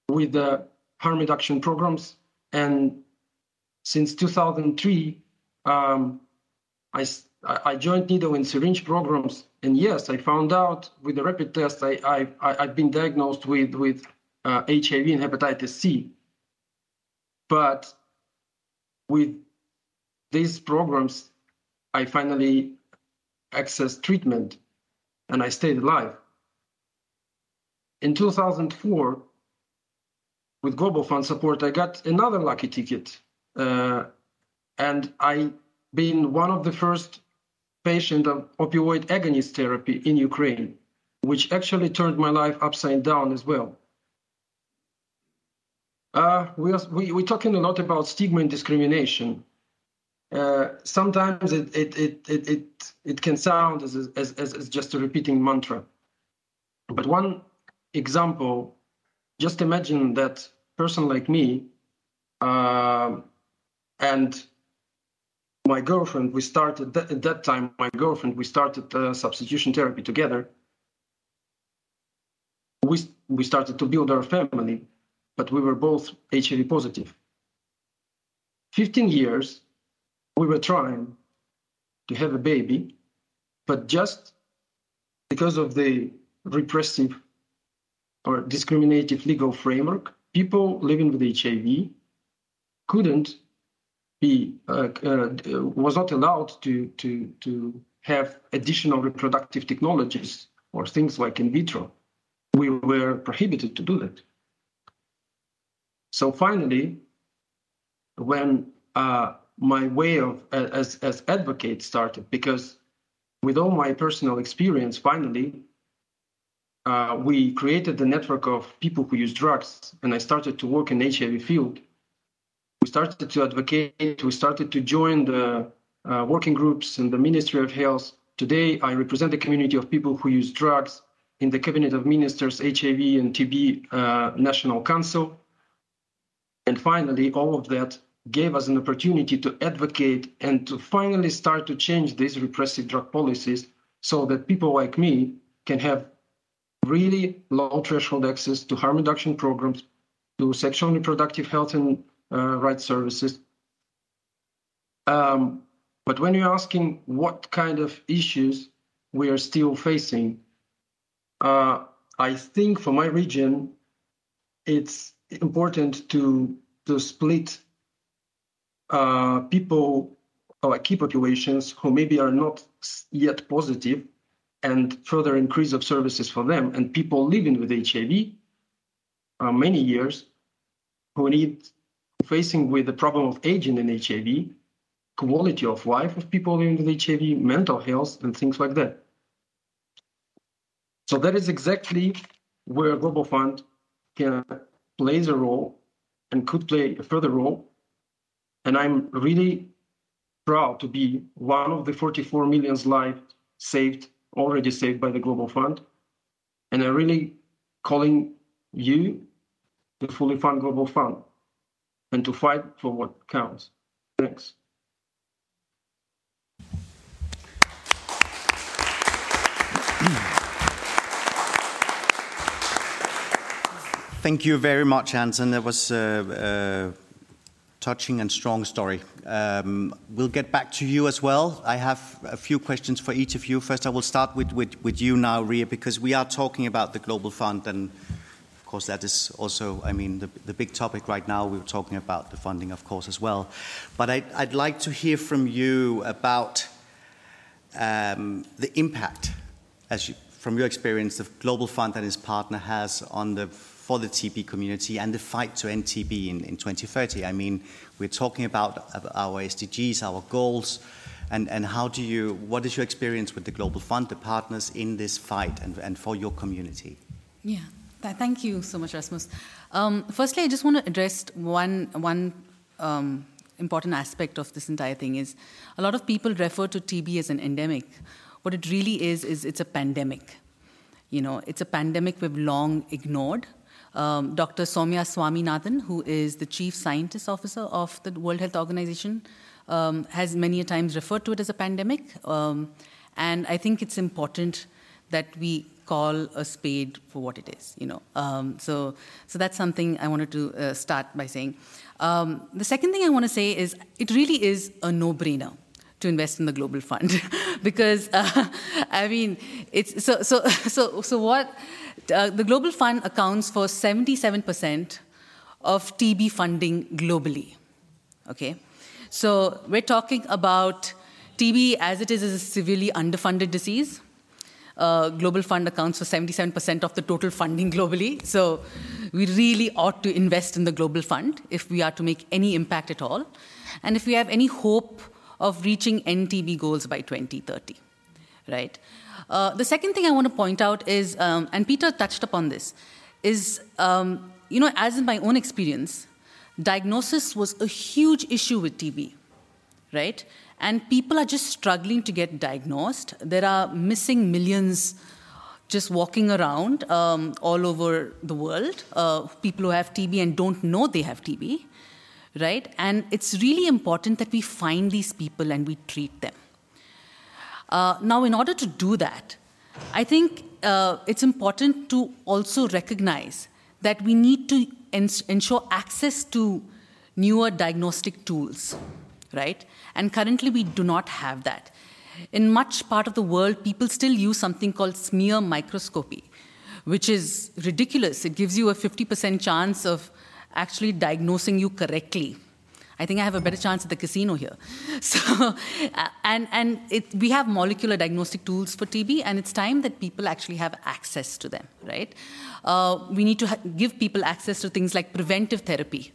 with the harm reduction programs. And since 2003, um, I, I, joined needle and syringe programs, and yes, I found out with the rapid test I, I, I have been diagnosed with with uh, HIV and hepatitis C. But with these programs, I finally accessed treatment, and I stayed alive. In 2004, with Global Fund support, I got another lucky ticket. Uh, and I been one of the first patients of opioid agonist therapy in Ukraine, which actually turned my life upside down as well. Uh, we are, we, we're talking a lot about stigma and discrimination. Uh, sometimes it, it, it, it, it, it can sound as, as, as, as just a repeating mantra. But one example just imagine that person like me uh, and my girlfriend, we started at that time, my girlfriend, we started uh, substitution therapy together. We, we started to build our family, but we were both HIV positive. 15 years, we were trying to have a baby, but just because of the repressive or discriminative legal framework, people living with HIV couldn't be uh, uh, was not allowed to to to have additional reproductive technologies or things like in vitro. We were prohibited to do that. So finally, when uh, my way of as as advocate started, because with all my personal experience, finally uh, we created a network of people who use drugs, and I started to work in HIV field. We started to advocate. We started to join the uh, working groups in the Ministry of Health. Today, I represent a community of people who use drugs in the Cabinet of Ministers HIV and TB uh, National Council. And finally, all of that gave us an opportunity to advocate and to finally start to change these repressive drug policies so that people like me can have really low threshold access to harm reduction programs, to sexual and reproductive health and uh, rights services. Um, but when you're asking what kind of issues we are still facing, uh, I think for my region, it's important to to split uh, people or key populations who maybe are not yet positive and further increase of services for them and people living with HIV many years who need facing with the problem of aging in HIV, quality of life of people living with HIV, mental health, and things like that. So that is exactly where Global Fund can plays a role and could play a further role. And I'm really proud to be one of the 44 million lives saved already saved by the Global Fund. And I'm really calling you to fully fund Global Fund and to fight for what counts. Thanks. Thank you very much, Anton. That was a, uh, touching and strong story. Um, we'll get back to you as well. I have a few questions for each of you. First, I will start with, with, with you now, Ria, because we are talking about the Global Fund, and course, that is also, I mean, the, the big topic right now. We are talking about the funding, of course, as well. But I, would like to hear from you about um, the impact, as you, from your experience, the Global Fund and its partner has on the for the TB community and the fight to end TB in, in 2030. I mean, we're talking about our SDGs, our goals, and, and how do you, what is your experience with the Global Fund, the partners in this fight and, and for your community? Yeah, thank you so much, Rasmus. Um, firstly, I just want to address one, one um, important aspect of this entire thing is a lot of people refer to TB as an endemic. What it really is, is it's a pandemic. You know, it's a pandemic we've long ignored um, Dr. Soumya Swaminathan, who is the Chief Scientist Officer of the World Health Organization, um, has many a times referred to it as a pandemic. Um, and I think it's important that we call a spade for what it is. You know, um, so so that's something I wanted to uh, start by saying. Um, the second thing I want to say is it really is a no-brainer to invest in the global fund because uh, I mean it's so so so so what uh, the global fund accounts for 77% of TB funding globally. Okay, so we're talking about TB as it is is a severely underfunded disease. Uh, global fund accounts for 77% of the total funding globally. So we really ought to invest in the global fund if we are to make any impact at all, and if we have any hope of reaching End TB goals by 2030, right? Uh, the second thing I want to point out is, um, and Peter touched upon this, is, um, you know, as in my own experience, diagnosis was a huge issue with TB, right? And people are just struggling to get diagnosed. There are missing millions just walking around um, all over the world, uh, people who have TB and don't know they have TB right? And it's really important that we find these people and we treat them. Uh, now, in order to do that, I think uh, it's important to also recognize that we need to ens- ensure access to newer diagnostic tools, right? And currently, we do not have that. In much part of the world, people still use something called smear microscopy, which is ridiculous. It gives you a 50% chance of actually diagnosing you correctly. I think I have a better chance at the casino here. So, uh, and and it, we have molecular diagnostic tools for TB, and it's time that people actually have access to them, right? Uh, we need to ha- give people access to things like preventive therapy,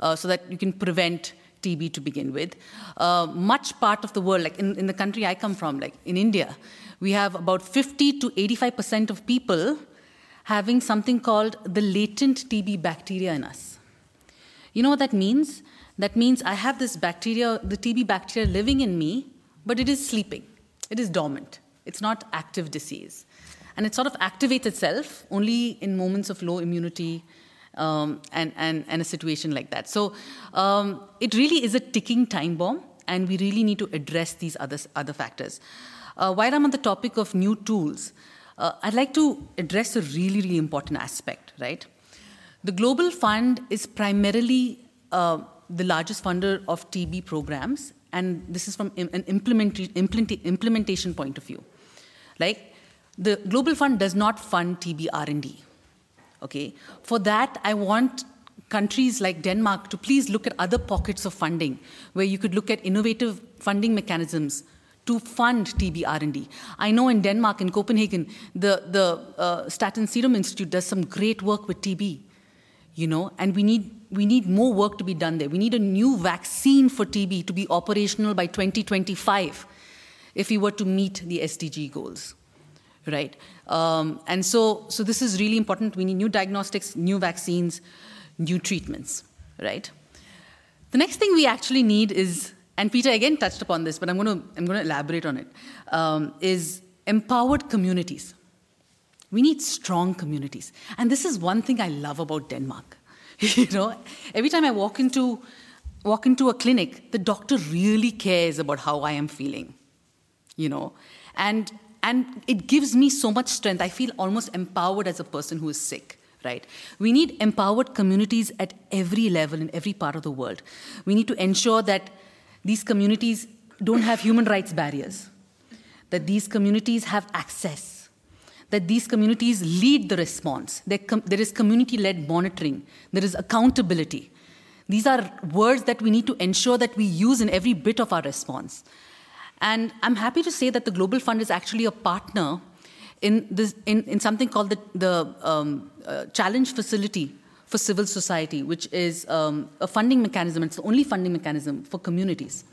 uh, so that you can prevent TB to begin with. Uh, much part of the world, like in, in the country I come from, like in India, we have about 50 to 85 percent of people having something called the latent TB bacteria in us. You know what that means? That means I have this bacteria, the TB bacteria living in me, but it is sleeping. It is dormant. It's not active disease. And it sort of activates itself only in moments of low immunity um, and, and, and a situation like that. So um, it really is a ticking time bomb, and we really need to address these other, other factors. Uh, while I'm on the topic of new tools, uh, I'd like to address a really, really important aspect, right? The Global Fund is primarily uh, the largest funder of TB programs, and this is from an implementation point of view. Like, the Global Fund does not fund TB R&D. Okay, for that, I want countries like Denmark to please look at other pockets of funding where you could look at innovative funding mechanisms to fund TB R&D. I know in Denmark, in Copenhagen, the, the uh, Statens Serum Institute does some great work with TB, you know, and we need, we need more work to be done there. We need a new vaccine for TB to be operational by 2025 if we were to meet the SDG goals, right? Um, and so, so this is really important. We need new diagnostics, new vaccines, new treatments, right? The next thing we actually need is and Peter again touched upon this, but I'm going to, I'm going to elaborate on it. Um, is empowered communities. We need strong communities. And this is one thing I love about Denmark. you know, every time I walk into, walk into a clinic, the doctor really cares about how I am feeling, you know. And, and it gives me so much strength. I feel almost empowered as a person who is sick right? We need empowered communities at every level in every part of the world. We need to ensure that these communities don't have human rights barriers, that these communities have access, that these communities lead the response. Com- there is community led monitoring, there is accountability. These are words that we need to ensure that we use in every bit of our response. And I'm happy to say that the Global Fund is actually a partner in, this, in, in something called the, the um, uh, Challenge Facility for civil society, which is um, a funding mechanism. It's the only funding mechanism for communities,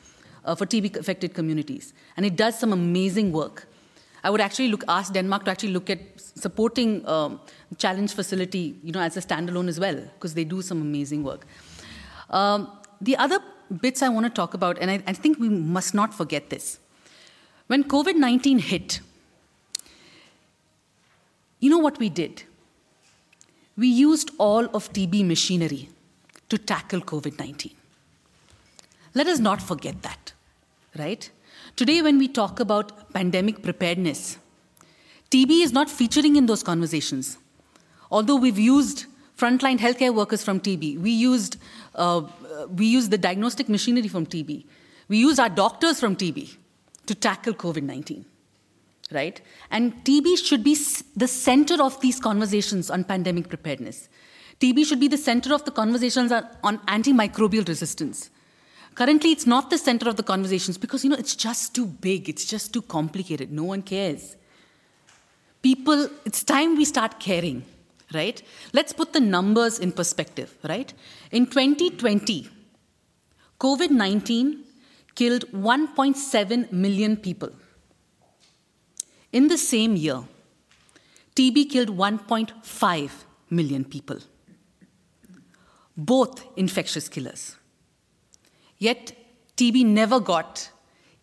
uh, for TB affected communities. And it does some amazing work. I would actually look, ask Denmark to actually look at supporting um, Challenge Facility you know, as a standalone as well, because they do some amazing work. Um, the other bits I want to talk about, and I, I think we must not forget this. When COVID 19 hit, you know what we did? we used all of TB machinery to tackle COVID 19. Let us not forget that, right? Today, when we talk about pandemic preparedness, TB is not featuring in those conversations. Although we've used frontline healthcare workers from TB, we used, uh, we used the diagnostic machinery from TB, we used our doctors from TB to tackle COVID 19, right? And TB should be the center of these conversations on pandemic preparedness. TB should be the center of the conversations on antimicrobial resistance. Currently, it's not the center of the conversations because, you know, it's just too big, it's just too complicated, no one cares. People, it's time we start caring, right? Let's put the numbers in perspective, right? In 2020, COVID 19 killed 1.7 million people. In the same year, TB killed 1.5 million people. Both infectious killers. Yet, TB never got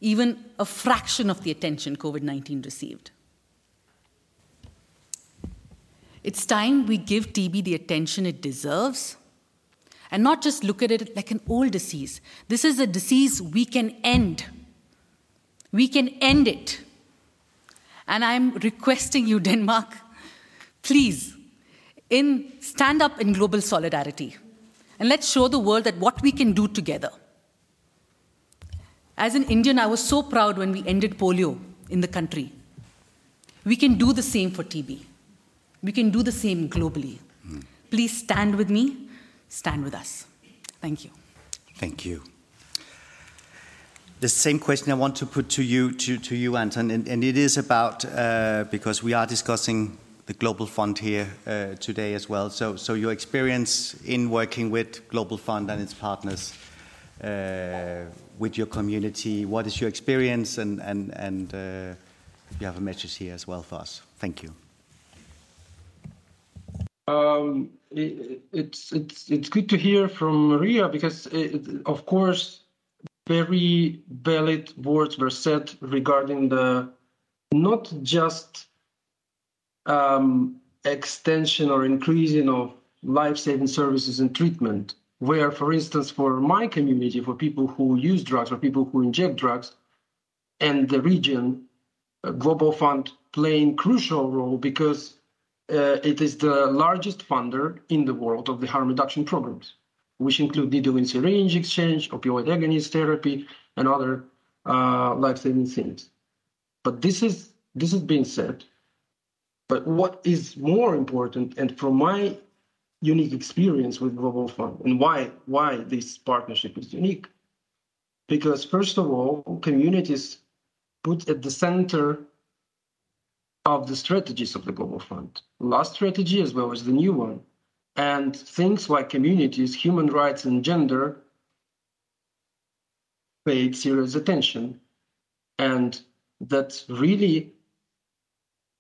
even a fraction of the attention COVID 19 received. It's time we give TB the attention it deserves and not just look at it like an old disease. This is a disease we can end. We can end it. And I'm requesting you, Denmark, please, in stand up in global solidarity. And let's show the world that what we can do together. As an Indian, I was so proud when we ended polio in the country. We can do the same for TB. We can do the same globally. Mm. Please stand with me stand with us. Thank you. Thank you. The same question I want to put to you, to, to you Anton, and, and it is about, uh, because we are discussing the Global Fund here uh, today as well. So, so your experience in working with Global Fund and its partners, uh, with your community, what is your experience, and, and, and uh, you have a message here as well for us. Thank you. Um, it, it's it's it's good to hear from Ria because, it, of course, very valid words were said regarding the not just um, extension or increasing of life-saving services and treatment. Where, for instance, for my community, for people who use drugs, for people who inject drugs, and the region, Global Fund playing crucial role because uh, it is the largest funder in the world of the harm reduction programs, which include needle and syringe exchange, opioid agonist therapy, and other uh, life-saving things. But this is this is being said. But what is more important, and from my unique experience with Global Fund, and why why this partnership is unique, because first of all, communities put at the center of the strategies of the Global Fund, last strategy as well as the new one. And things like communities, human rights, and gender paid serious attention. And that really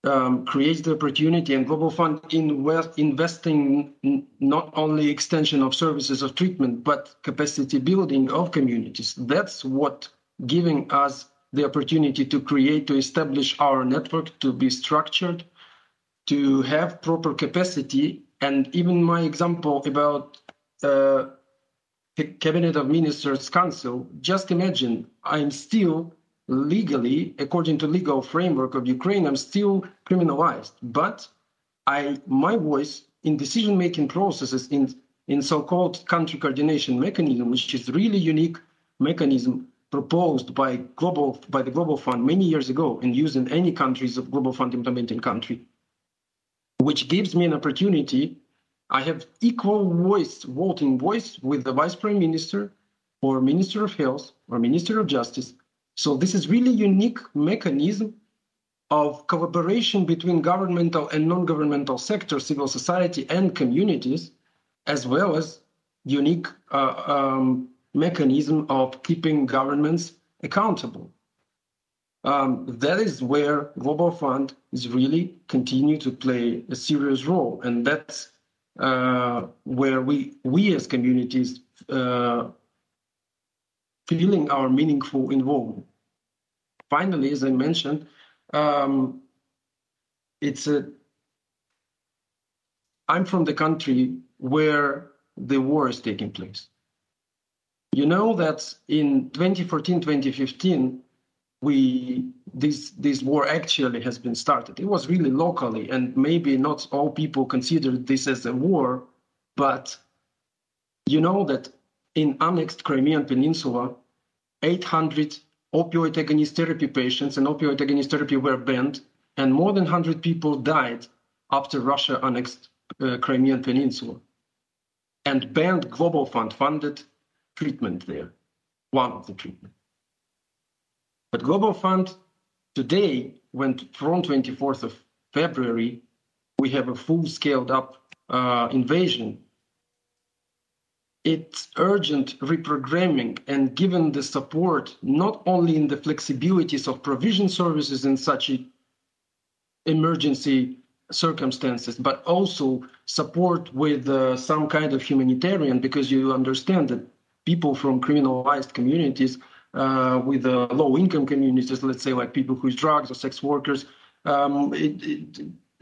um, creates the opportunity and Global Fund invest, investing not only extension of services of treatment, but capacity building of communities. That's what giving us the opportunity to create, to establish our network, to be structured, to have proper capacity. And even my example about uh, Cabinet of Ministers Council, just imagine I'm still legally, according to legal framework of Ukraine, I'm still criminalized. But I, my voice in decision-making processes in, in so-called country coordination mechanism, which is really unique mechanism proposed by global by the Global Fund many years ago and used in any countries of Global Fund implementing country, which gives me an opportunity. I have equal voice, voting voice with the Vice Prime Minister or Minister of Health or Minister of Justice. So this is really unique mechanism of collaboration between governmental and non-governmental sectors, civil society and communities, as well as unique uh, um, mechanism of keeping governments accountable. Um, that is where Global Fund is really continue to play a serious role, and that's uh, where we we as communities uh, feeling our meaningful involvement. Finally, as I mentioned, um, it's a. I'm from the country where the war is taking place. You know that in 2014, 2015, we this this war actually has been started. It was really locally, and maybe not all people considered this as a war, but you know that in annexed Crimean Peninsula, 800 opioid agonist therapy patients, and opioid agonist therapy were banned, and more than 100 people died after Russia annexed uh, Crimean Peninsula. And banned Global Fund funded treatment there, one of the treatment. But Global Fund today, went from 24th of February, we have a full scaled up uh, invasion. It's urgent reprogramming and given the support, not only in the flexibilities of provision services in such emergency circumstances, but also support with uh, some kind of humanitarian, because you understand that people from criminalized communities uh, with uh, low income communities, let's say like people who use drugs or sex workers, um, it, it,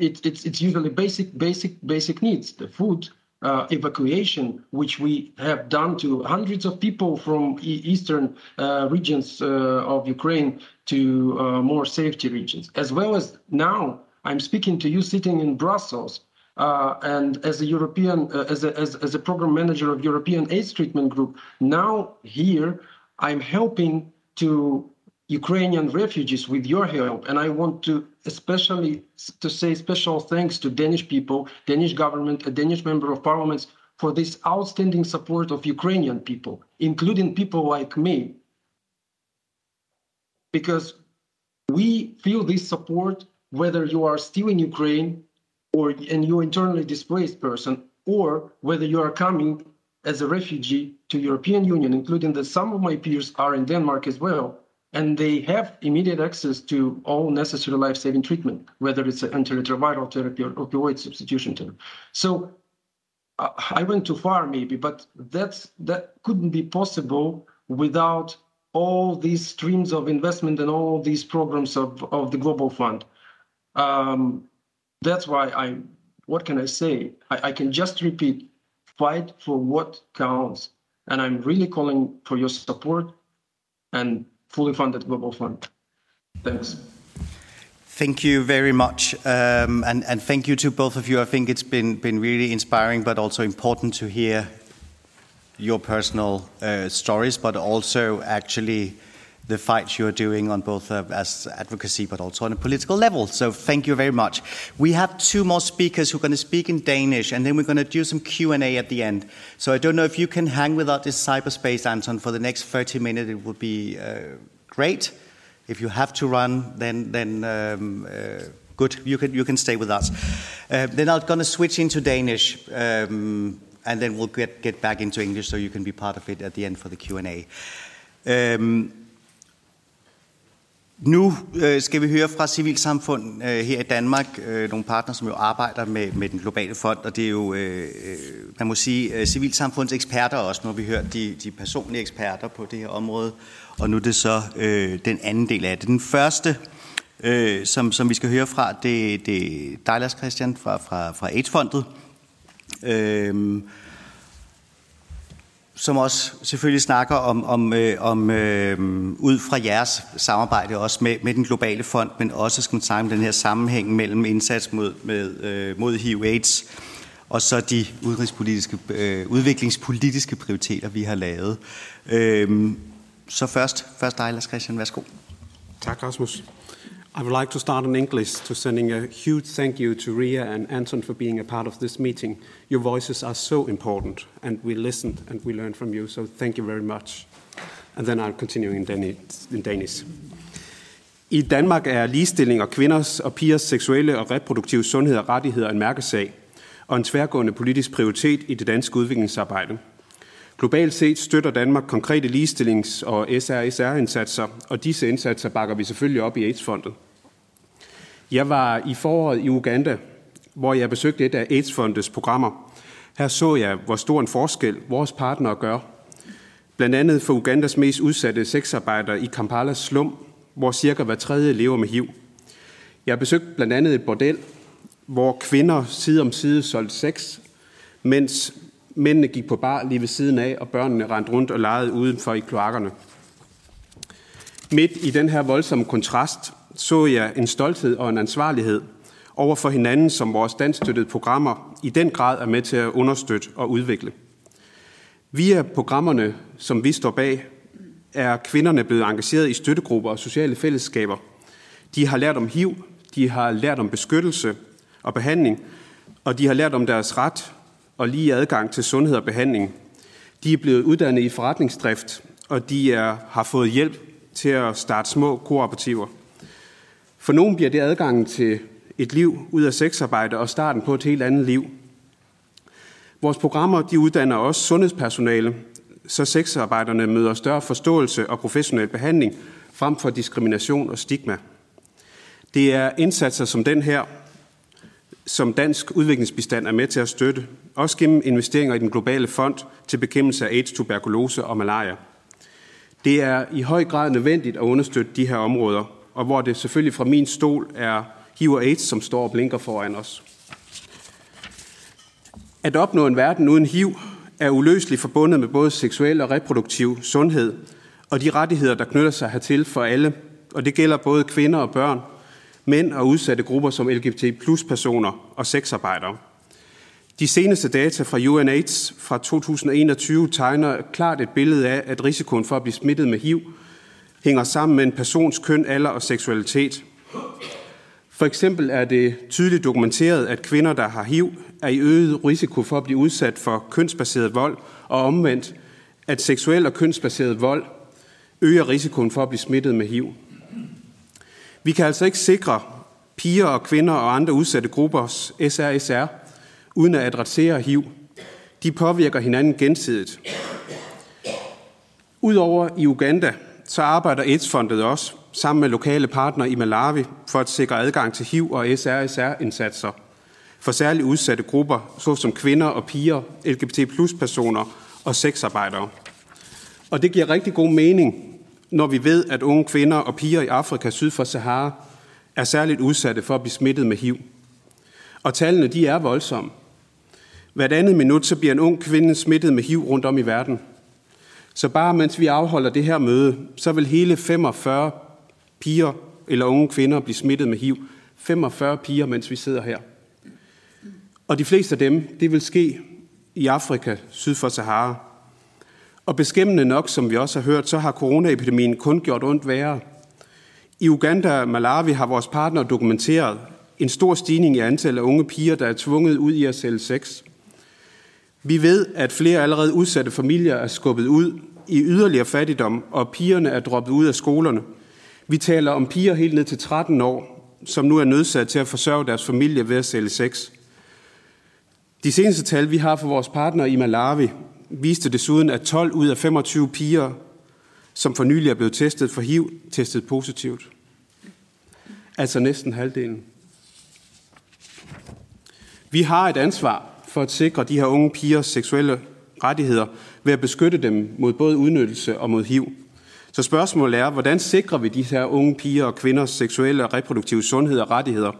it, it's, it's usually basic, basic, basic needs, the food, uh, evacuation, which we have done to hundreds of people from eastern uh, regions uh, of Ukraine to uh, more safety regions, as well as now I'm speaking to you sitting in Brussels. Uh, and as a European, uh, as, a, as, as a program manager of European AIDS Treatment Group, now here I'm helping to Ukrainian refugees with your help. And I want to especially to say special thanks to Danish people, Danish government, a Danish member of parliament for this outstanding support of Ukrainian people, including people like me. Because we feel this support whether you are still in Ukraine or and you're internally displaced person, or whether you are coming as a refugee to European Union, including that some of my peers are in Denmark as well, and they have immediate access to all necessary life-saving treatment, whether it's an antiretroviral therapy or opioid substitution therapy. So I went too far, maybe, but that's that couldn't be possible without all these streams of investment and all these programs of, of the Global Fund. Um, that's why I, what can I say? I, I can just repeat, fight for what counts. And I'm really calling for your support and fully funded Global Fund. Thanks. Thank you very much, um, and, and thank you to both of you. I think it's been been really inspiring, but also important to hear your personal uh, stories, but also actually the fight you're doing on both uh, as advocacy but also on a political level. So thank you very much. We have two more speakers who are going to speak in Danish, and then we're going to do some Q&A at the end. So I don't know if you can hang with us this cyberspace, Anton, for the next 30 minutes. It would be uh, great. If you have to run, then then um, uh, good. You can you can stay with us. Uh, then I'm going to switch into Danish. Um, and then we'll get, get back into English so you can be part of it at the end for the Q&A. Um, Nu øh, skal vi høre fra civilsamfund øh, her i Danmark, øh, nogle partnere, som jo arbejder med, med den globale fond, og det er jo, øh, øh man må sige, øh, civilsamfunds eksperter også. Nu har vi hørt de, de personlige eksperter på det her område, og nu er det så øh, den anden del af det. Den første, øh, som, som vi skal høre fra, det, det er dig, Lars Christian, fra, fra, fra AIDS-fondet. Øh, som også selvfølgelig snakker om, om, øh, om øh, ud fra jeres samarbejde også med, med den globale fond, men også skal man snakke om den her sammenhæng mellem indsats mod, med, øh, mod HIV-AIDS og så de udenrigspolitiske, øh, udviklingspolitiske prioriteter, vi har lavet. Øh, så først, først dig, Lars Christian, værsgo. Tak, Rasmus. I would like to start in English to sending a huge thank you to Ria and Anton for being a part of this meeting. Your voices are so important, and we listened and we learned from you, so thank you very much. And then I'll continue in Danish. I Danmark er ligestilling og kvinders og pigers seksuelle og reproduktive sundhed og rettigheder en mærkesag og en tværgående politisk prioritet i det danske udviklingsarbejde. Globalt set støtter Danmark konkrete ligestillings- og SRSR-indsatser, og disse indsatser bakker vi selvfølgelig op i AIDS-fondet. Jeg var i foråret i Uganda, hvor jeg besøgte et af AIDS-fondets programmer. Her så jeg, hvor stor en forskel vores partnere gør. Blandt andet for Ugandas mest udsatte sexarbejdere i Kampalas slum, hvor cirka hver tredje lever med HIV. Jeg besøgte blandt andet et bordel, hvor kvinder side om side solgte sex, mens mændene gik på bar lige ved siden af, og børnene rendte rundt og legede udenfor i kloakkerne. Midt i den her voldsomme kontrast så jeg en stolthed og en ansvarlighed over for hinanden, som vores dansstøttede programmer i den grad er med til at understøtte og udvikle. Via programmerne, som vi står bag, er kvinderne blevet engageret i støttegrupper og sociale fællesskaber. De har lært om HIV, de har lært om beskyttelse og behandling, og de har lært om deres ret og lige adgang til sundhed og behandling. De er blevet uddannet i forretningsdrift, og de er, har fået hjælp til at starte små kooperativer. For nogen bliver det adgangen til et liv ud af sexarbejde og starten på et helt andet liv. Vores programmer de uddanner også sundhedspersonale, så sexarbejderne møder større forståelse og professionel behandling frem for diskrimination og stigma. Det er indsatser som den her, som dansk udviklingsbistand er med til at støtte, også gennem investeringer i den globale fond til bekæmpelse af AIDS, tuberkulose og malaria. Det er i høj grad nødvendigt at understøtte de her områder, og hvor det selvfølgelig fra min stol er HIV og AIDS, som står og blinker foran os. At opnå en verden uden HIV er uløseligt forbundet med både seksuel og reproduktiv sundhed og de rettigheder, der knytter sig hertil for alle. Og det gælder både kvinder og børn, mænd og udsatte grupper som LGBT plus personer og sexarbejdere. De seneste data fra UNAIDS fra 2021 tegner klart et billede af, at risikoen for at blive smittet med HIV hænger sammen med en persons køn, alder og seksualitet. For eksempel er det tydeligt dokumenteret, at kvinder, der har HIV, er i øget risiko for at blive udsat for kønsbaseret vold, og omvendt, at seksuel og kønsbaseret vold øger risikoen for at blive smittet med HIV. Vi kan altså ikke sikre piger og kvinder og andre udsatte gruppers SRSR, uden at adressere HIV. De påvirker hinanden gensidigt. Udover i Uganda, så arbejder AIDS-fondet også sammen med lokale partnere i Malawi for at sikre adgang til HIV og SRSR-indsatser for særligt udsatte grupper, såsom kvinder og piger, LGBT plus personer og sexarbejdere. Og det giver rigtig god mening, når vi ved, at unge kvinder og piger i Afrika syd for Sahara er særligt udsatte for at blive smittet med HIV. Og tallene de er voldsomme. Hvert andet minut så bliver en ung kvinde smittet med HIV rundt om i verden. Så bare mens vi afholder det her møde, så vil hele 45 piger eller unge kvinder blive smittet med HIV. 45 piger, mens vi sidder her. Og de fleste af dem, det vil ske i Afrika, syd for Sahara. Og beskæmmende nok, som vi også har hørt, så har coronaepidemien kun gjort ondt værre. I Uganda og Malawi har vores partner dokumenteret en stor stigning i antallet af unge piger, der er tvunget ud i at sælge sex. Vi ved, at flere allerede udsatte familier er skubbet ud i yderligere fattigdom, og pigerne er droppet ud af skolerne. Vi taler om piger helt ned til 13 år, som nu er nødsat til at forsørge deres familie ved at sælge sex. De seneste tal, vi har for vores partner i Malawi, viste desuden, at 12 ud af 25 piger, som for nylig er blevet testet for HIV, testet positivt. Altså næsten halvdelen. Vi har et ansvar for at sikre de her unge pigers seksuelle rettigheder ved at beskytte dem mod både udnyttelse og mod HIV. Så spørgsmålet er, hvordan sikrer vi de her unge piger og kvinders seksuelle og reproduktive sundhed og rettigheder,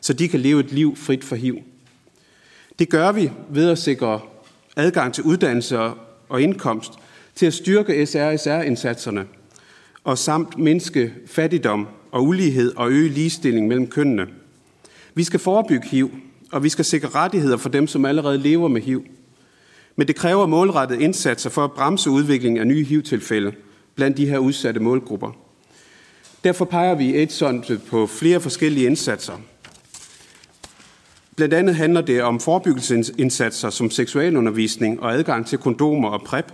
så de kan leve et liv frit for HIV? Det gør vi ved at sikre adgang til uddannelse og indkomst, til at styrke SRSR-indsatserne og samt mindske fattigdom og ulighed og øge ligestilling mellem kønnene. Vi skal forebygge HIV, og vi skal sikre rettigheder for dem, som allerede lever med HIV. Men det kræver målrettede indsatser for at bremse udviklingen af nye HIV-tilfælde blandt de her udsatte målgrupper. Derfor peger vi i AIDS på flere forskellige indsatser – Blandt andet handler det om forebyggelsesindsatser som seksualundervisning og adgang til kondomer og PrEP.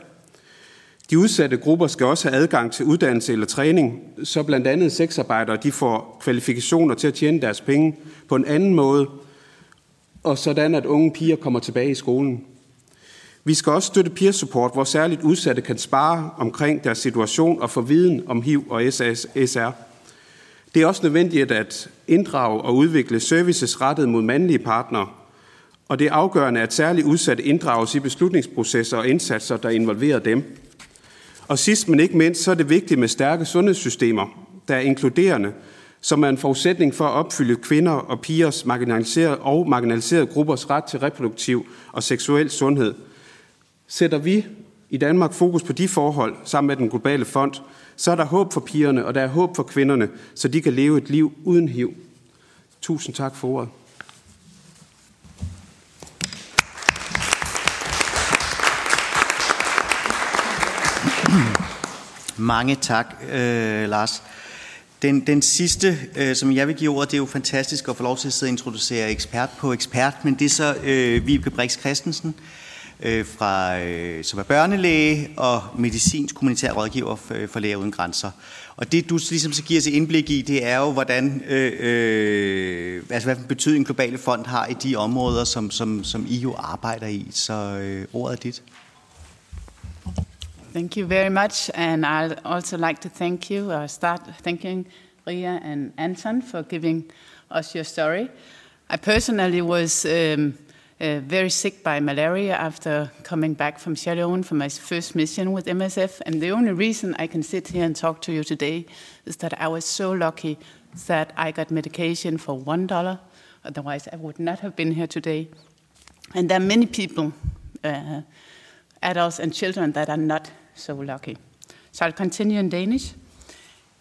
De udsatte grupper skal også have adgang til uddannelse eller træning, så blandt andet sexarbejdere de får kvalifikationer til at tjene deres penge på en anden måde, og sådan at unge piger kommer tilbage i skolen. Vi skal også støtte peer support, hvor særligt udsatte kan spare omkring deres situation og få viden om HIV og SR. Det er også nødvendigt at inddrage og udvikle services rettet mod mandlige partnere, og det er afgørende, at særligt udsatte inddrages i beslutningsprocesser og indsatser, der involverer dem. Og sidst men ikke mindst, så er det vigtigt med stærke sundhedssystemer, der er inkluderende, som er en forudsætning for at opfylde kvinder og pigers marginaliserede og marginaliserede gruppers ret til reproduktiv og seksuel sundhed. Sætter vi i Danmark fokus på de forhold sammen med den globale fond, så er der håb for pigerne, og der er håb for kvinderne, så de kan leve et liv uden HIV. Tusind tak for ordet. Mange tak, øh, Lars. Den, den sidste, øh, som jeg vil give ordet, det er jo fantastisk at få lov til at sidde og introducere ekspert på ekspert, men det er så øh, Vibeke Brix Christensen, øh, Øh, fra, øh, som er børnelæge og medicinsk kommunitær rådgiver for, øh, for Læger Uden Grænser. Og det, du ligesom så giver os indblik i, det er jo, hvordan, øh, øh, altså, hvad betydning Globale Fond har i de områder, som, som, som I jo arbejder i. Så øh, ordet er dit. Thank you very much, and I'd also like to thank you, or start thanking Ria and Anton for giving us your story. I personally was um, uh, very sick by malaria after coming back from Sierra Leone for my first mission with MSF. And the only reason I can sit here and talk to you today is that I was so lucky that I got medication for one dollar. Otherwise, I would not have been here today. And there are many people, uh, adults and children, that are not so lucky. So I'll continue in Danish.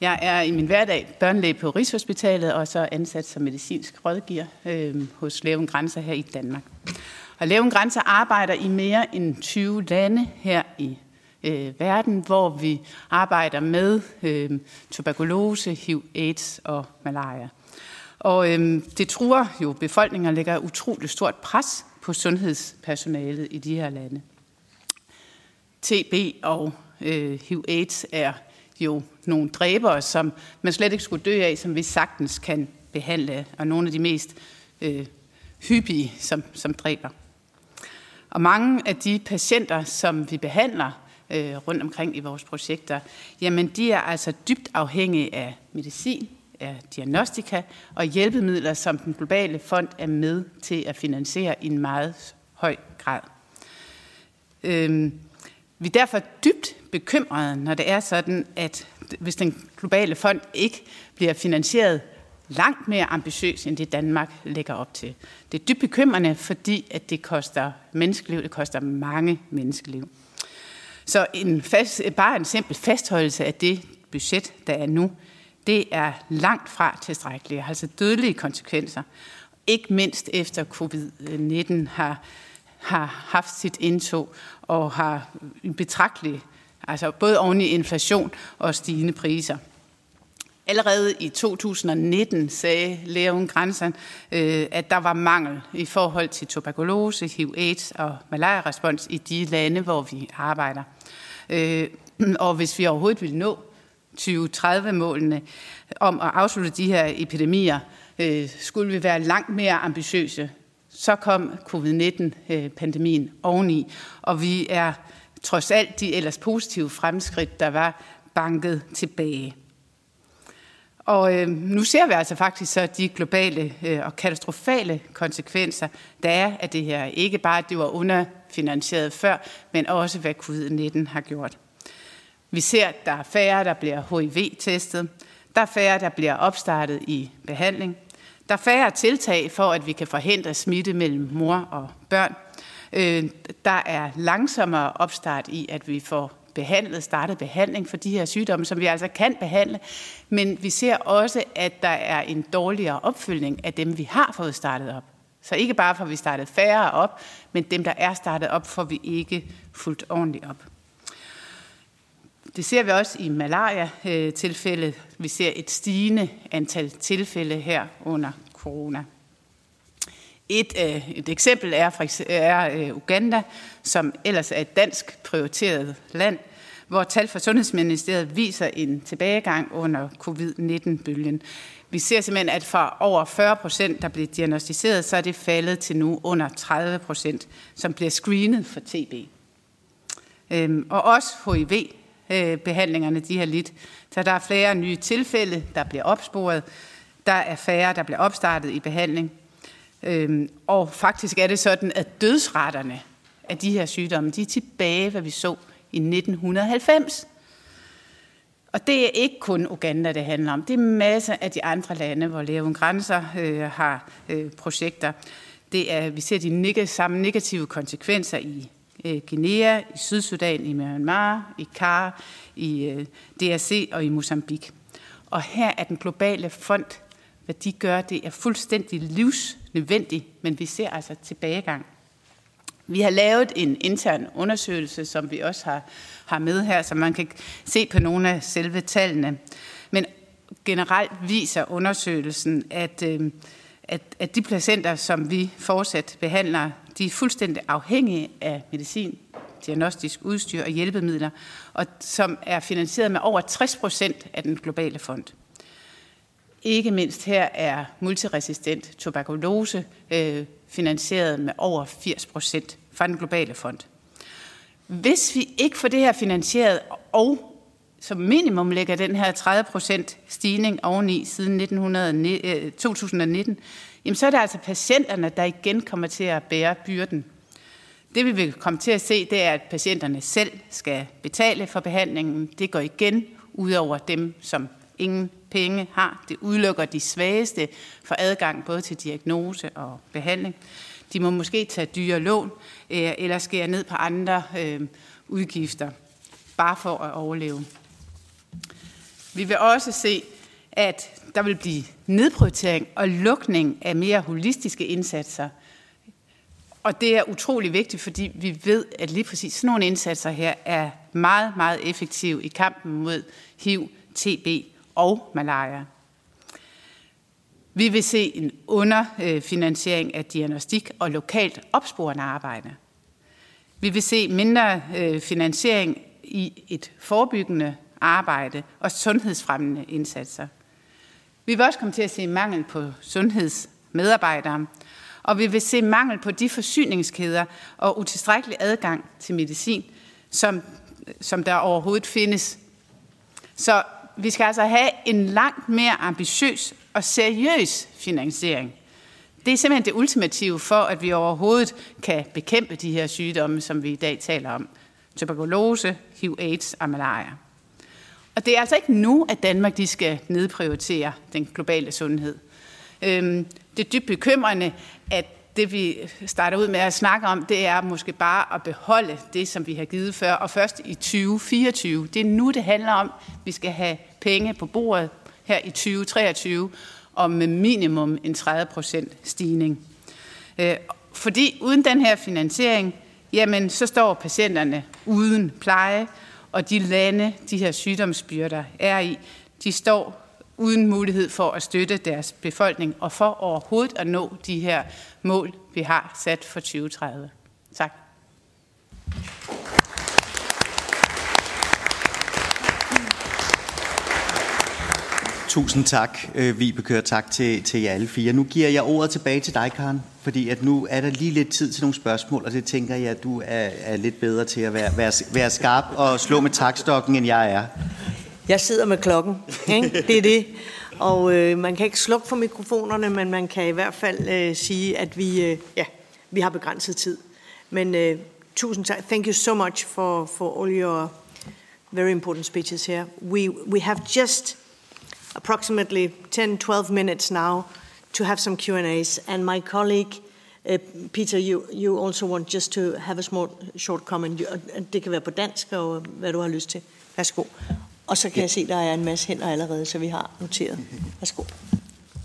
Jeg er i min hverdag børnelæge på Rigshospitalet, og så ansat som medicinsk rådgiver øh, hos Leven Grænser her i Danmark. Og Leven Grænser arbejder i mere end 20 lande her i øh, verden, hvor vi arbejder med øh, tuberkulose, HIV, AIDS og malaria. Og øh, det truer jo befolkningen og lægger utroligt stort pres på sundhedspersonalet i de her lande. TB og øh, HIV-AIDS er jo nogle dræbere, som man slet ikke skulle dø af, som vi sagtens kan behandle, og nogle af de mest øh, hyppige, som, som dræber. Og mange af de patienter, som vi behandler øh, rundt omkring i vores projekter, jamen de er altså dybt afhængige af medicin, af diagnostika og hjælpemidler, som den globale fond er med til at finansiere i en meget høj grad. Øh, vi er derfor dybt bekymrede, når det er sådan, at hvis den globale fond ikke bliver finansieret langt mere ambitiøs, end det Danmark lægger op til. Det er dybt bekymrende, fordi at det koster menneskeliv, det koster mange menneskeliv. Så en fast, bare en simpel fastholdelse af det budget, der er nu, det er langt fra tilstrækkeligt, altså dødelige konsekvenser. Ikke mindst efter covid-19 har, har haft sit indtog og har betragtelig altså både oven i inflation og stigende priser. Allerede i 2019 sagde Læger Uden Grænser, øh, at der var mangel i forhold til tuberkulose, HIV, AIDS og malaria-respons i de lande, hvor vi arbejder. Øh, og hvis vi overhovedet vil nå 2030-målene om at afslutte de her epidemier, øh, skulle vi være langt mere ambitiøse. Så kom covid-19-pandemien øh, oveni, og vi er trods alt de ellers positive fremskridt, der var banket tilbage. Og øh, nu ser vi altså faktisk så de globale øh, og katastrofale konsekvenser, der er af det her. Ikke bare, at det var underfinansieret før, men også, hvad covid-19 har gjort. Vi ser, at der er færre, der bliver HIV-testet. Der er færre, der bliver opstartet i behandling. Der er færre tiltag for, at vi kan forhindre smitte mellem mor og børn. Øh, der er langsommere opstart i, at vi får behandlet, startet behandling for de her sygdomme, som vi altså kan behandle, men vi ser også, at der er en dårligere opfølgning af dem, vi har fået startet op. Så ikke bare får vi startet færre op, men dem, der er startet op, får vi ikke fuldt ordentligt op. Det ser vi også i malaria-tilfælde. Vi ser et stigende antal tilfælde her under corona. Et, øh, et eksempel er, for eksempel, er øh, Uganda, som ellers er et dansk prioriteret land, hvor tal fra Sundhedsministeriet viser en tilbagegang under covid-19-bølgen. Vi ser simpelthen, at fra over 40 procent, der bliver diagnostiseret, så er det faldet til nu under 30 procent, som bliver screenet for TB. Øhm, og også HIV øh, behandlingerne, de har lidt. Så der er flere nye tilfælde, der bliver opsporet. Der er færre, der bliver opstartet i behandling. Øhm, og faktisk er det sådan, at dødsretterne af de her sygdomme, de er tilbage, hvad vi så i 1990. Og det er ikke kun Uganda, det handler om. Det er masser af de andre lande, hvor Læger Uden Grænser øh, har øh, projekter. Det er, vi ser de neg- samme negative konsekvenser i øh, Guinea, i Sydsudan, i Myanmar, i Kar, i øh, DRC og i Mozambique. Og her er den globale fond, hvad de gør, det er fuldstændig livsnødvendigt, men vi ser altså tilbagegang. Vi har lavet en intern undersøgelse, som vi også har, har med her, så man kan se på nogle af selve tallene. Men generelt viser undersøgelsen, at, øh, at, at de patienter, som vi fortsat behandler, de er fuldstændig afhængige af medicin, diagnostisk udstyr og hjælpemidler, og som er finansieret med over 60 procent af den globale fond. Ikke mindst her er multiresistent tuberkulose øh, finansieret med over 80 procent fra den globale fond. Hvis vi ikke får det her finansieret, og som minimum lægger den her 30 procent stigning oveni siden 1900, 2019, øh, jamen så er det altså patienterne, der igen kommer til at bære byrden. Det vi vil komme til at se, det er, at patienterne selv skal betale for behandlingen. Det går igen ud over dem, som ingen penge har. Det udelukker de svageste for adgang både til diagnose og behandling. De må måske tage dyre lån øh, eller skære ned på andre øh, udgifter, bare for at overleve. Vi vil også se, at der vil blive nedprioritering og lukning af mere holistiske indsatser. Og det er utrolig vigtigt, fordi vi ved, at lige præcis sådan nogle indsatser her er meget, meget effektive i kampen mod HIV, TB og malaria. Vi vil se en underfinansiering af diagnostik og lokalt opsporende arbejde. Vi vil se mindre øh, finansiering i et forebyggende arbejde og sundhedsfremmende indsatser. Vi vil også komme til at se mangel på sundhedsmedarbejdere, og vi vil se mangel på de forsyningskæder og utilstrækkelig adgang til medicin, som, som der overhovedet findes. Så vi skal altså have en langt mere ambitiøs og seriøs finansiering. Det er simpelthen det ultimative for, at vi overhovedet kan bekæmpe de her sygdomme, som vi i dag taler om. Tuberkulose, HIV, AIDS og malaria. Og det er altså ikke nu, at Danmark de skal nedprioritere den globale sundhed. Øhm, det er dybt bekymrende, at det vi starter ud med at snakke om, det er måske bare at beholde det, som vi har givet før, og først i 2024. Det er nu, det handler om, at vi skal have penge på bordet her i 2023, og med minimum en 30 procent stigning. Øh, fordi uden den her finansiering, jamen så står patienterne uden pleje, og de lande, de her sygdomsbyrder er i, de står uden mulighed for at støtte deres befolkning og for overhovedet at nå de her mål, vi har sat for 2030. Tak. Tusind tak, øh, Vibeke, og tak til, til jer alle fire. Nu giver jeg ordet tilbage til dig, Karen, fordi at nu er der lige lidt tid til nogle spørgsmål, og det tænker jeg, at du er, er lidt bedre til at være, være, være skarp og slå med takstokken, end jeg er. Jeg sidder med klokken, ikke? det er det. Og øh, man kan ikke slukke for mikrofonerne, men man kan i hvert fald øh, sige, at vi, øh, ja, vi har begrænset tid. Men øh, tusind tak. Thank you so much for, for all your very important speeches here. We, we have just approximately 10-12 minutes now to have some Q&As. And my colleague, uh, Peter, you, you also want just to have a small, short comment. Det kan være på dansk, og hvad du har lyst til. Værsgo. Og så kan ja. jeg se, der er en masse hænder allerede, så vi har noteret. Værsgo.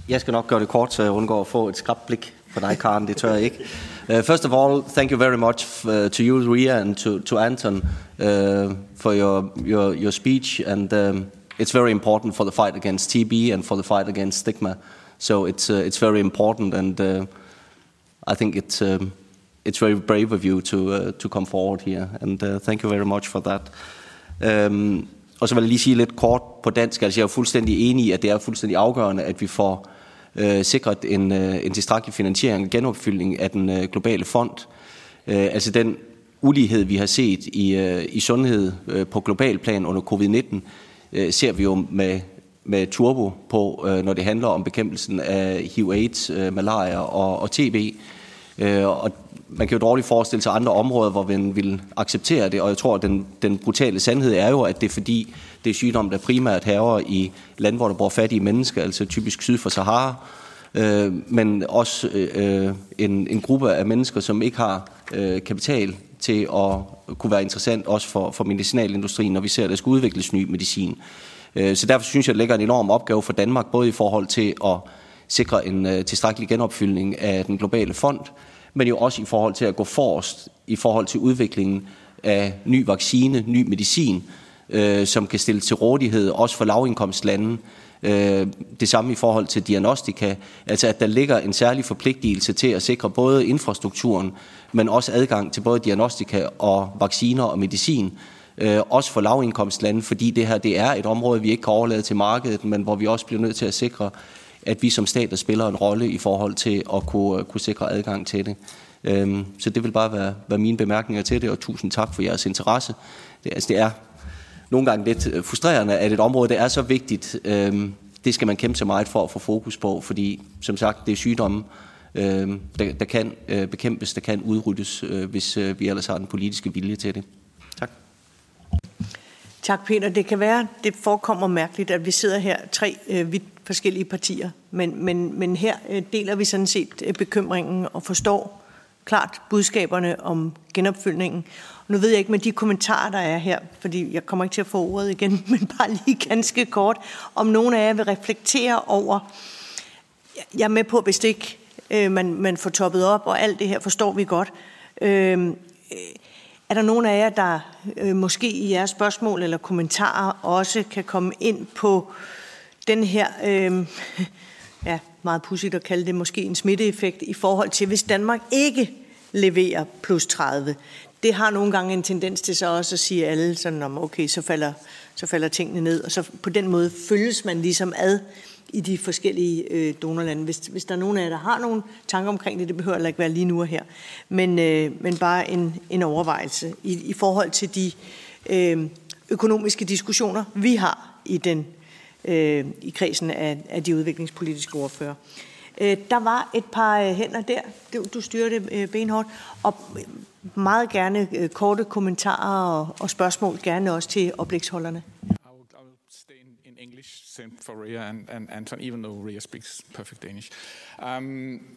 Jeg skal nok gøre det kort, så jeg undgår at få et skrabt blik for dig, Karen. Det tør jeg ikke. Uh, first of all, thank you very much uh, to you, Ria, and to, to Anton uh, for your, your, your speech. And um, it's very important for the fight against TB and for the fight against stigma. So it's, uh, it's very important, and uh, I think it's, um, it's very brave of you to, uh, to come forward here. And uh, thank you very much for that. Um, Og så vil jeg lige sige lidt kort på dansk. Altså, jeg er fuldstændig enig i, at det er fuldstændig afgørende, at vi får øh, sikret en, øh, en tilstrækkelig finansiering og genopfyldning af den øh, globale fond. Øh, altså den ulighed, vi har set i, øh, i sundhed øh, på global plan under covid-19, øh, ser vi jo med, med turbo på, øh, når det handler om bekæmpelsen af HIV-AIDS, øh, malaria og, og TB. Øh, og man kan jo dårligt forestille sig andre områder, hvor man vil acceptere det, og jeg tror, at den, den brutale sandhed er jo, at det er fordi, det er sygdom, der primært haver i lande, hvor der bor fattige mennesker, altså typisk syd for Sahara, øh, men også øh, øh en, en gruppe af mennesker, som ikke har øh, kapital til at kunne være interessant også for, for medicinalindustrien, når vi ser, at der skal udvikles ny medicin. Øh, så derfor synes jeg, at det ligger en enorm opgave for Danmark, både i forhold til at sikre en øh, tilstrækkelig genopfyldning af den globale fond, men jo også i forhold til at gå forrest i forhold til udviklingen af ny vaccine, ny medicin, øh, som kan stilles til rådighed, også for lavindkomstlande. Øh, det samme i forhold til diagnostika, altså at der ligger en særlig forpligtelse til at sikre både infrastrukturen, men også adgang til både diagnostika og vacciner og medicin, øh, også for lavindkomstlande, fordi det her det er et område, vi ikke kan overlade til markedet, men hvor vi også bliver nødt til at sikre, at vi som stat spiller en rolle i forhold til at kunne, øh, kunne sikre adgang til det. Øhm, så det vil bare være, være mine bemærkninger til det, og tusind tak for jeres interesse. Det, altså, det er nogle gange lidt øh, frustrerende, at et område, der er så vigtigt, øhm, det skal man kæmpe så meget for at få fokus på, fordi som sagt, det er sygdomme, øh, der, der kan øh, bekæmpes, der kan udryddes, øh, hvis øh, vi ellers har den politiske vilje til det. Tak. Tak, Peter. Det kan være, det forekommer mærkeligt, at vi sidder her tre øh, vidt forskellige partier, men, men, men her øh, deler vi sådan set øh, bekymringen og forstår klart budskaberne om genopfyldningen. Nu ved jeg ikke med de kommentarer, der er her, fordi jeg kommer ikke til at få ordet igen, men bare lige ganske kort, om nogen af jer vil reflektere over, jeg er med på, hvis det ikke øh, man, man får toppet op, og alt det her forstår vi godt. Øh, øh, er der nogen af jer, der øh, måske i jeres spørgsmål eller kommentarer også kan komme ind på den her, øh, ja, meget pudsigt at kalde det måske en smitteeffekt i forhold til, hvis Danmark ikke leverer plus 30. Det har nogle gange en tendens til så også at sige alle sådan om, okay, så falder, så falder tingene ned, og så på den måde følges man ligesom ad i de forskellige øh, donorlande. Hvis, hvis der er nogen af jer, der har nogle tanker omkring det, det behøver heller ikke være lige nu og her, men, øh, men bare en, en overvejelse i, i forhold til de øh, økonomiske diskussioner, vi har i den øh, i kredsen af, af de udviklingspolitiske ordfører. Øh, der var et par øh, hænder der, du, du styrer det øh, benhårdt, og meget gerne øh, korte kommentarer og, og spørgsmål, gerne også til oplægsholderne. English, same for Ria and, and Anton, even though Ria speaks perfect Danish. Um,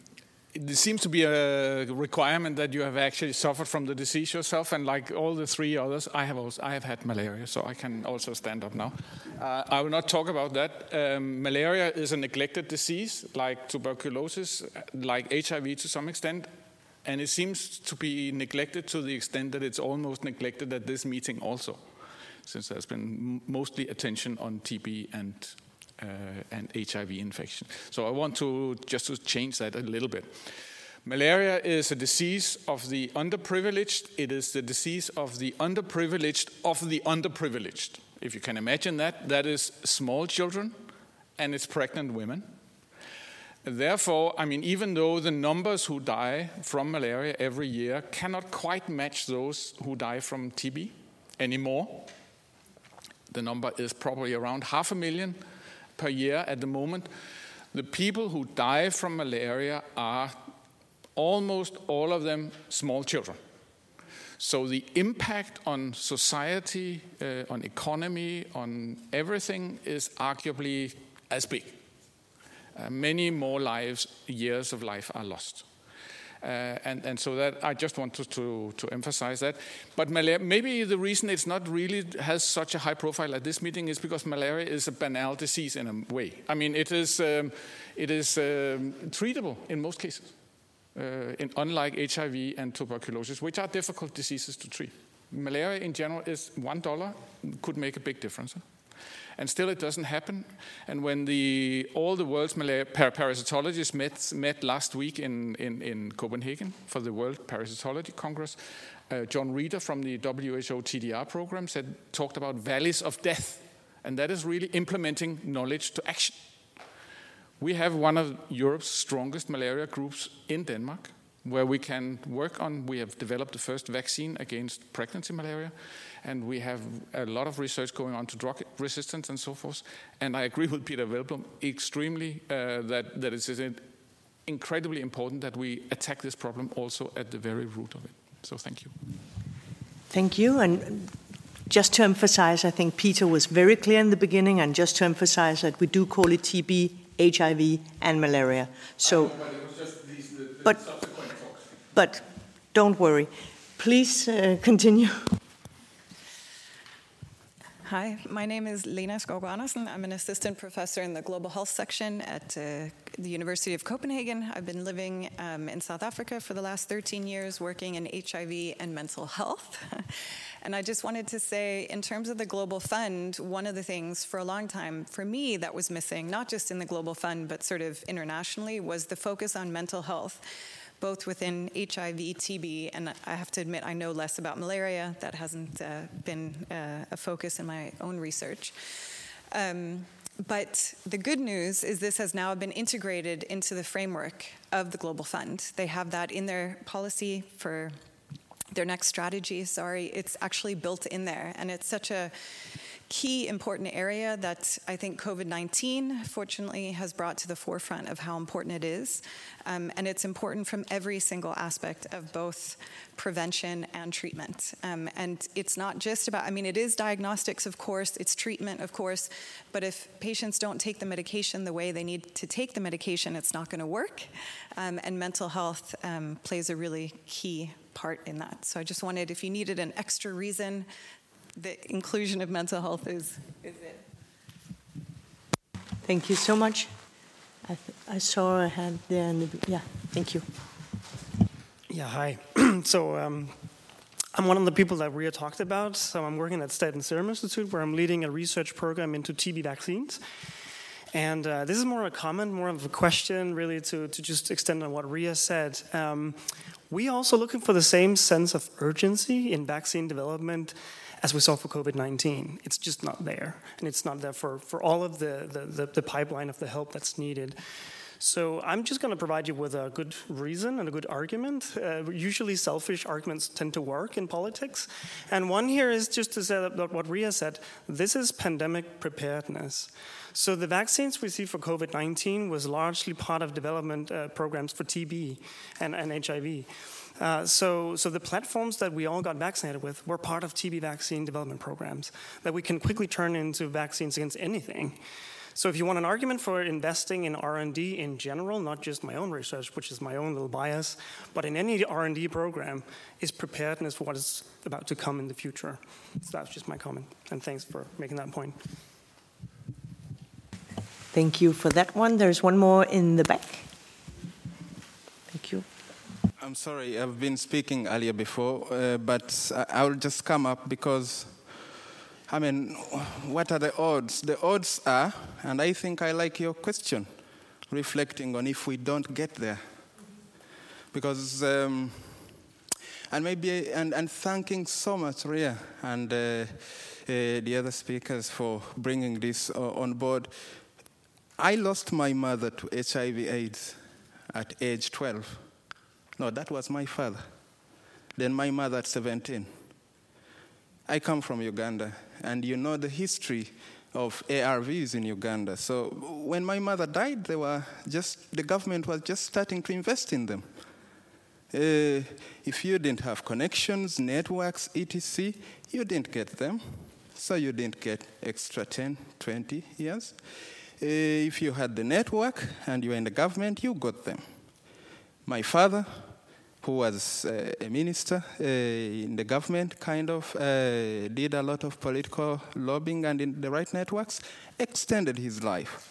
it seems to be a requirement that you have actually suffered from the disease yourself, and like all the three others, I have also I have had malaria, so I can also stand up now. Uh, I will not talk about that. Um, malaria is a neglected disease, like tuberculosis, like HIV to some extent, and it seems to be neglected to the extent that it's almost neglected at this meeting also, since there's been mostly attention on TB and uh, and HIV infection. So I want to just to change that a little bit. Malaria is a disease of the underprivileged. It is the disease of the underprivileged of the underprivileged. If you can imagine that, that is small children and it's pregnant women. Therefore, I mean, even though the numbers who die from malaria every year cannot quite match those who die from TB anymore, the number is probably around half a million per year at the moment. The people who die from malaria are almost all of them small children. So the impact on society, uh, on economy, on everything is arguably as big. Uh, many more lives, years of life are lost. Uh, and, and so that I just wanted to, to emphasize that. But malaria, maybe the reason it's not really has such a high profile at this meeting is because malaria is a banal disease in a way. I mean, it is, um, it is um, treatable in most cases, uh, in, unlike HIV and tuberculosis, which are difficult diseases to treat. Malaria in general is one dollar could make a big difference. And still it doesn't happen. And when the, all the world's malaria, parasitologists met, met last week in, in, in Copenhagen for the World Parasitology Congress, uh, John Reeder from the WHO TDR program said, talked about valleys of death. And that is really implementing knowledge to action. We have one of Europe's strongest malaria groups in Denmark, where we can work on. We have developed the first vaccine against pregnancy malaria and we have a lot of research going on to drug resistance and so forth. And I agree with Peder Hvelplund extremely uh, that, that it is incredibly important that we attack this problem also at the very root of it. So thank you. Thank you. And just to emphasize, I think Peter was very clear in the beginning, and just to emphasize that we do call it TB, HIV, and malaria. So, but, but don't worry. Please uh, continue. Hi, my name is Lena Skovgaard Andersen. I'm an assistant professor in the global health section at uh, the University of Copenhagen. I've been living um, in South Africa for the last 13 years, working in HIV and mental health. and I just wanted to say, in terms of the Global Fund, one of the things for a long time for me that was missing, not just in the Global Fund, but sort of internationally, was the focus on mental health both within HIV, TB, and I have to admit I know less about malaria. That hasn't uh, been uh, a focus in my own research. Um, but the good news is this has now been integrated into the framework of the Global Fund. They have that in their policy for their next strategy. Sorry, it's actually built in there, and it's such a key important area that I think COVID 19 fortunately has brought to the forefront of how important it is. Um, and it's important from every single aspect of both prevention and treatment. Um, and it's not just about, I mean, it is diagnostics, of course, it's treatment, of course, but if patients don't take the medication the way they need to take the medication, it's not going to work. Um, and mental health um, plays a really key part in that. So I just wanted, if you needed an extra reason the inclusion of mental health is, is it. Thank you so much. I, th- I saw a hand there. The, yeah, thank you. Yeah, hi. so um, I'm one of the people that Ria talked about. So I'm working at Statens Serum Institute, where I'm leading a research program into TB vaccines. And uh, this is more of a comment, more of a question, really, to, to just extend on what Ria said. Um, we also looking for the same sense of urgency in vaccine development as we saw for COVID 19. It's just not there. And it's not there for, for all of the, the, the, the pipeline of the help that's needed. So I'm just going to provide you with a good reason and a good argument. Uh, usually, selfish arguments tend to work in politics, and one here is just to say that what Ria said. This is pandemic preparedness. So the vaccines we see for COVID-19 was largely part of development uh, programs for TB and, and HIV. Uh, so, so the platforms that we all got vaccinated with were part of TB vaccine development programs that we can quickly turn into vaccines against anything. So if you want an argument for investing in R&D in general, not just my own research, which is my own little bias, but in any R&D program, is preparedness for what is about to come in the future. So that's just my comment, and thanks for making that point. Thank you for that one. There's one more in the back. I'm sorry, I've been speaking earlier before, uh, but I will just come up because, I mean, what are the odds? The odds are, and I think I like your question, reflecting on if we don't get there. Because, um, and maybe, and, and thanking so much, Ria, and uh, uh, the other speakers for bringing this uh, on board. I lost my mother to HIV/AIDS at age 12 no, that was my father. Then my mother at 17. I come from Uganda, and you know the history of ARVs in Uganda. So when my mother died, they were just the government was just starting to invest in them. Uh, if you didn't have connections, networks, etc., you didn't get them. So you didn't get extra 10, 20 years. Uh, if you had the network and you were in the government, you got them. My father who was uh, a minister uh, in the government, kind of uh, did a lot of political lobbying and in the right networks, extended his life.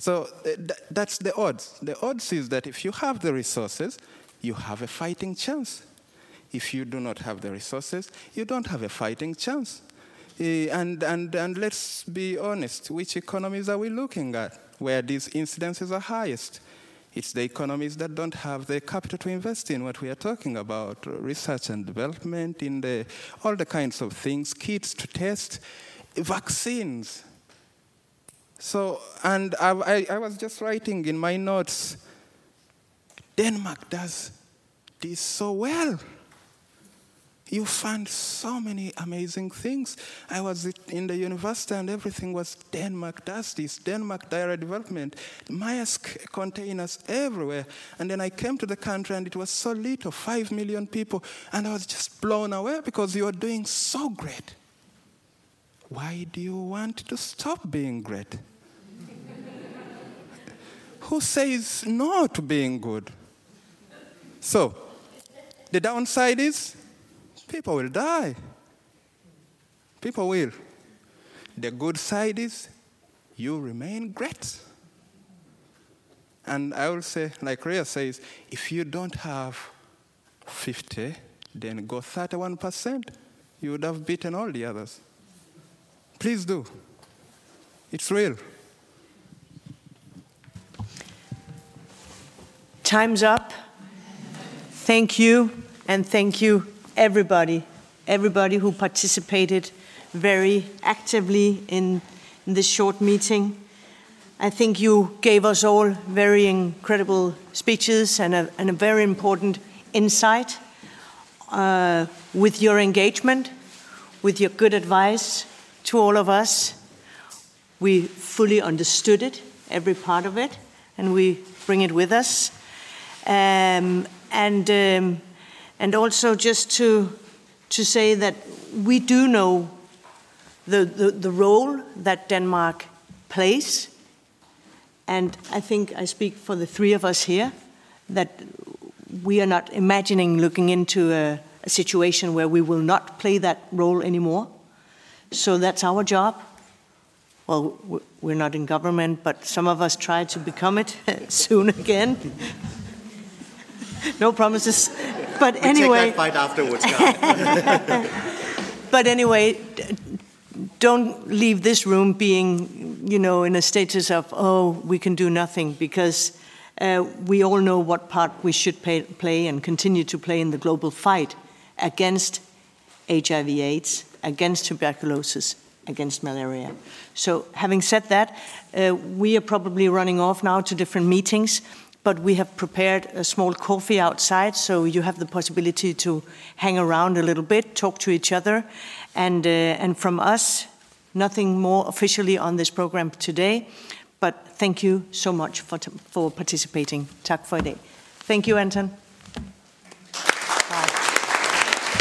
So uh, th- that's the odds. The odds is that if you have the resources, you have a fighting chance. If you do not have the resources, you don't have a fighting chance. Uh, and, and, and let's be honest, which economies are we looking at where these incidences are highest? It's the economies that don't have the capital to invest in what we are talking about research and development, in the, all the kinds of things, kits to test, vaccines. So, and I, I, I was just writing in my notes Denmark does this so well you find so many amazing things. I was in the university and everything was Denmark does this, Denmark diarrhea development, Maersk containers everywhere. And then I came to the country and it was so little, five million people, and I was just blown away because you are doing so great. Why do you want to stop being great? Who says no to being good? So, the downside is people will die. People will. The good side is you remain great. And I will say, like Ria says, if you don't have 50, then go 31%. You would have beaten all the others. Please do. It's real. Time's up. Thank you, and thank you, everybody, everybody who participated very actively in, in this short meeting. I think you gave us all very incredible speeches and a, and a very important insight uh, with your engagement, with your good advice to all of us. We fully understood it, every part of it, and we bring it with us. Um, and um, and also just to to say that we do know the, the, the role that Denmark plays, and I think I speak for the three of us here that we are not imagining looking into a, a situation where we will not play that role anymore. So that's our job. Well, we're not in government, but some of us try to become it soon again. no promises. But we anyway. take that fight afterwards, But anyway, don't leave this room being, you know, in a status of, oh, we can do nothing, because uh, we all know what part we should pay, play and continue to play in the global fight against HIV/AIDS, against tuberculosis, against malaria. So, having said that, uh, we are probably running off now to different meetings, but we have prepared a small coffee outside, so you have the possibility to hang around a little bit, talk to each other, and, uh, and from us, nothing more officially on this program today, but thank you so much for, for participating. Tak for. Thank you, Anton.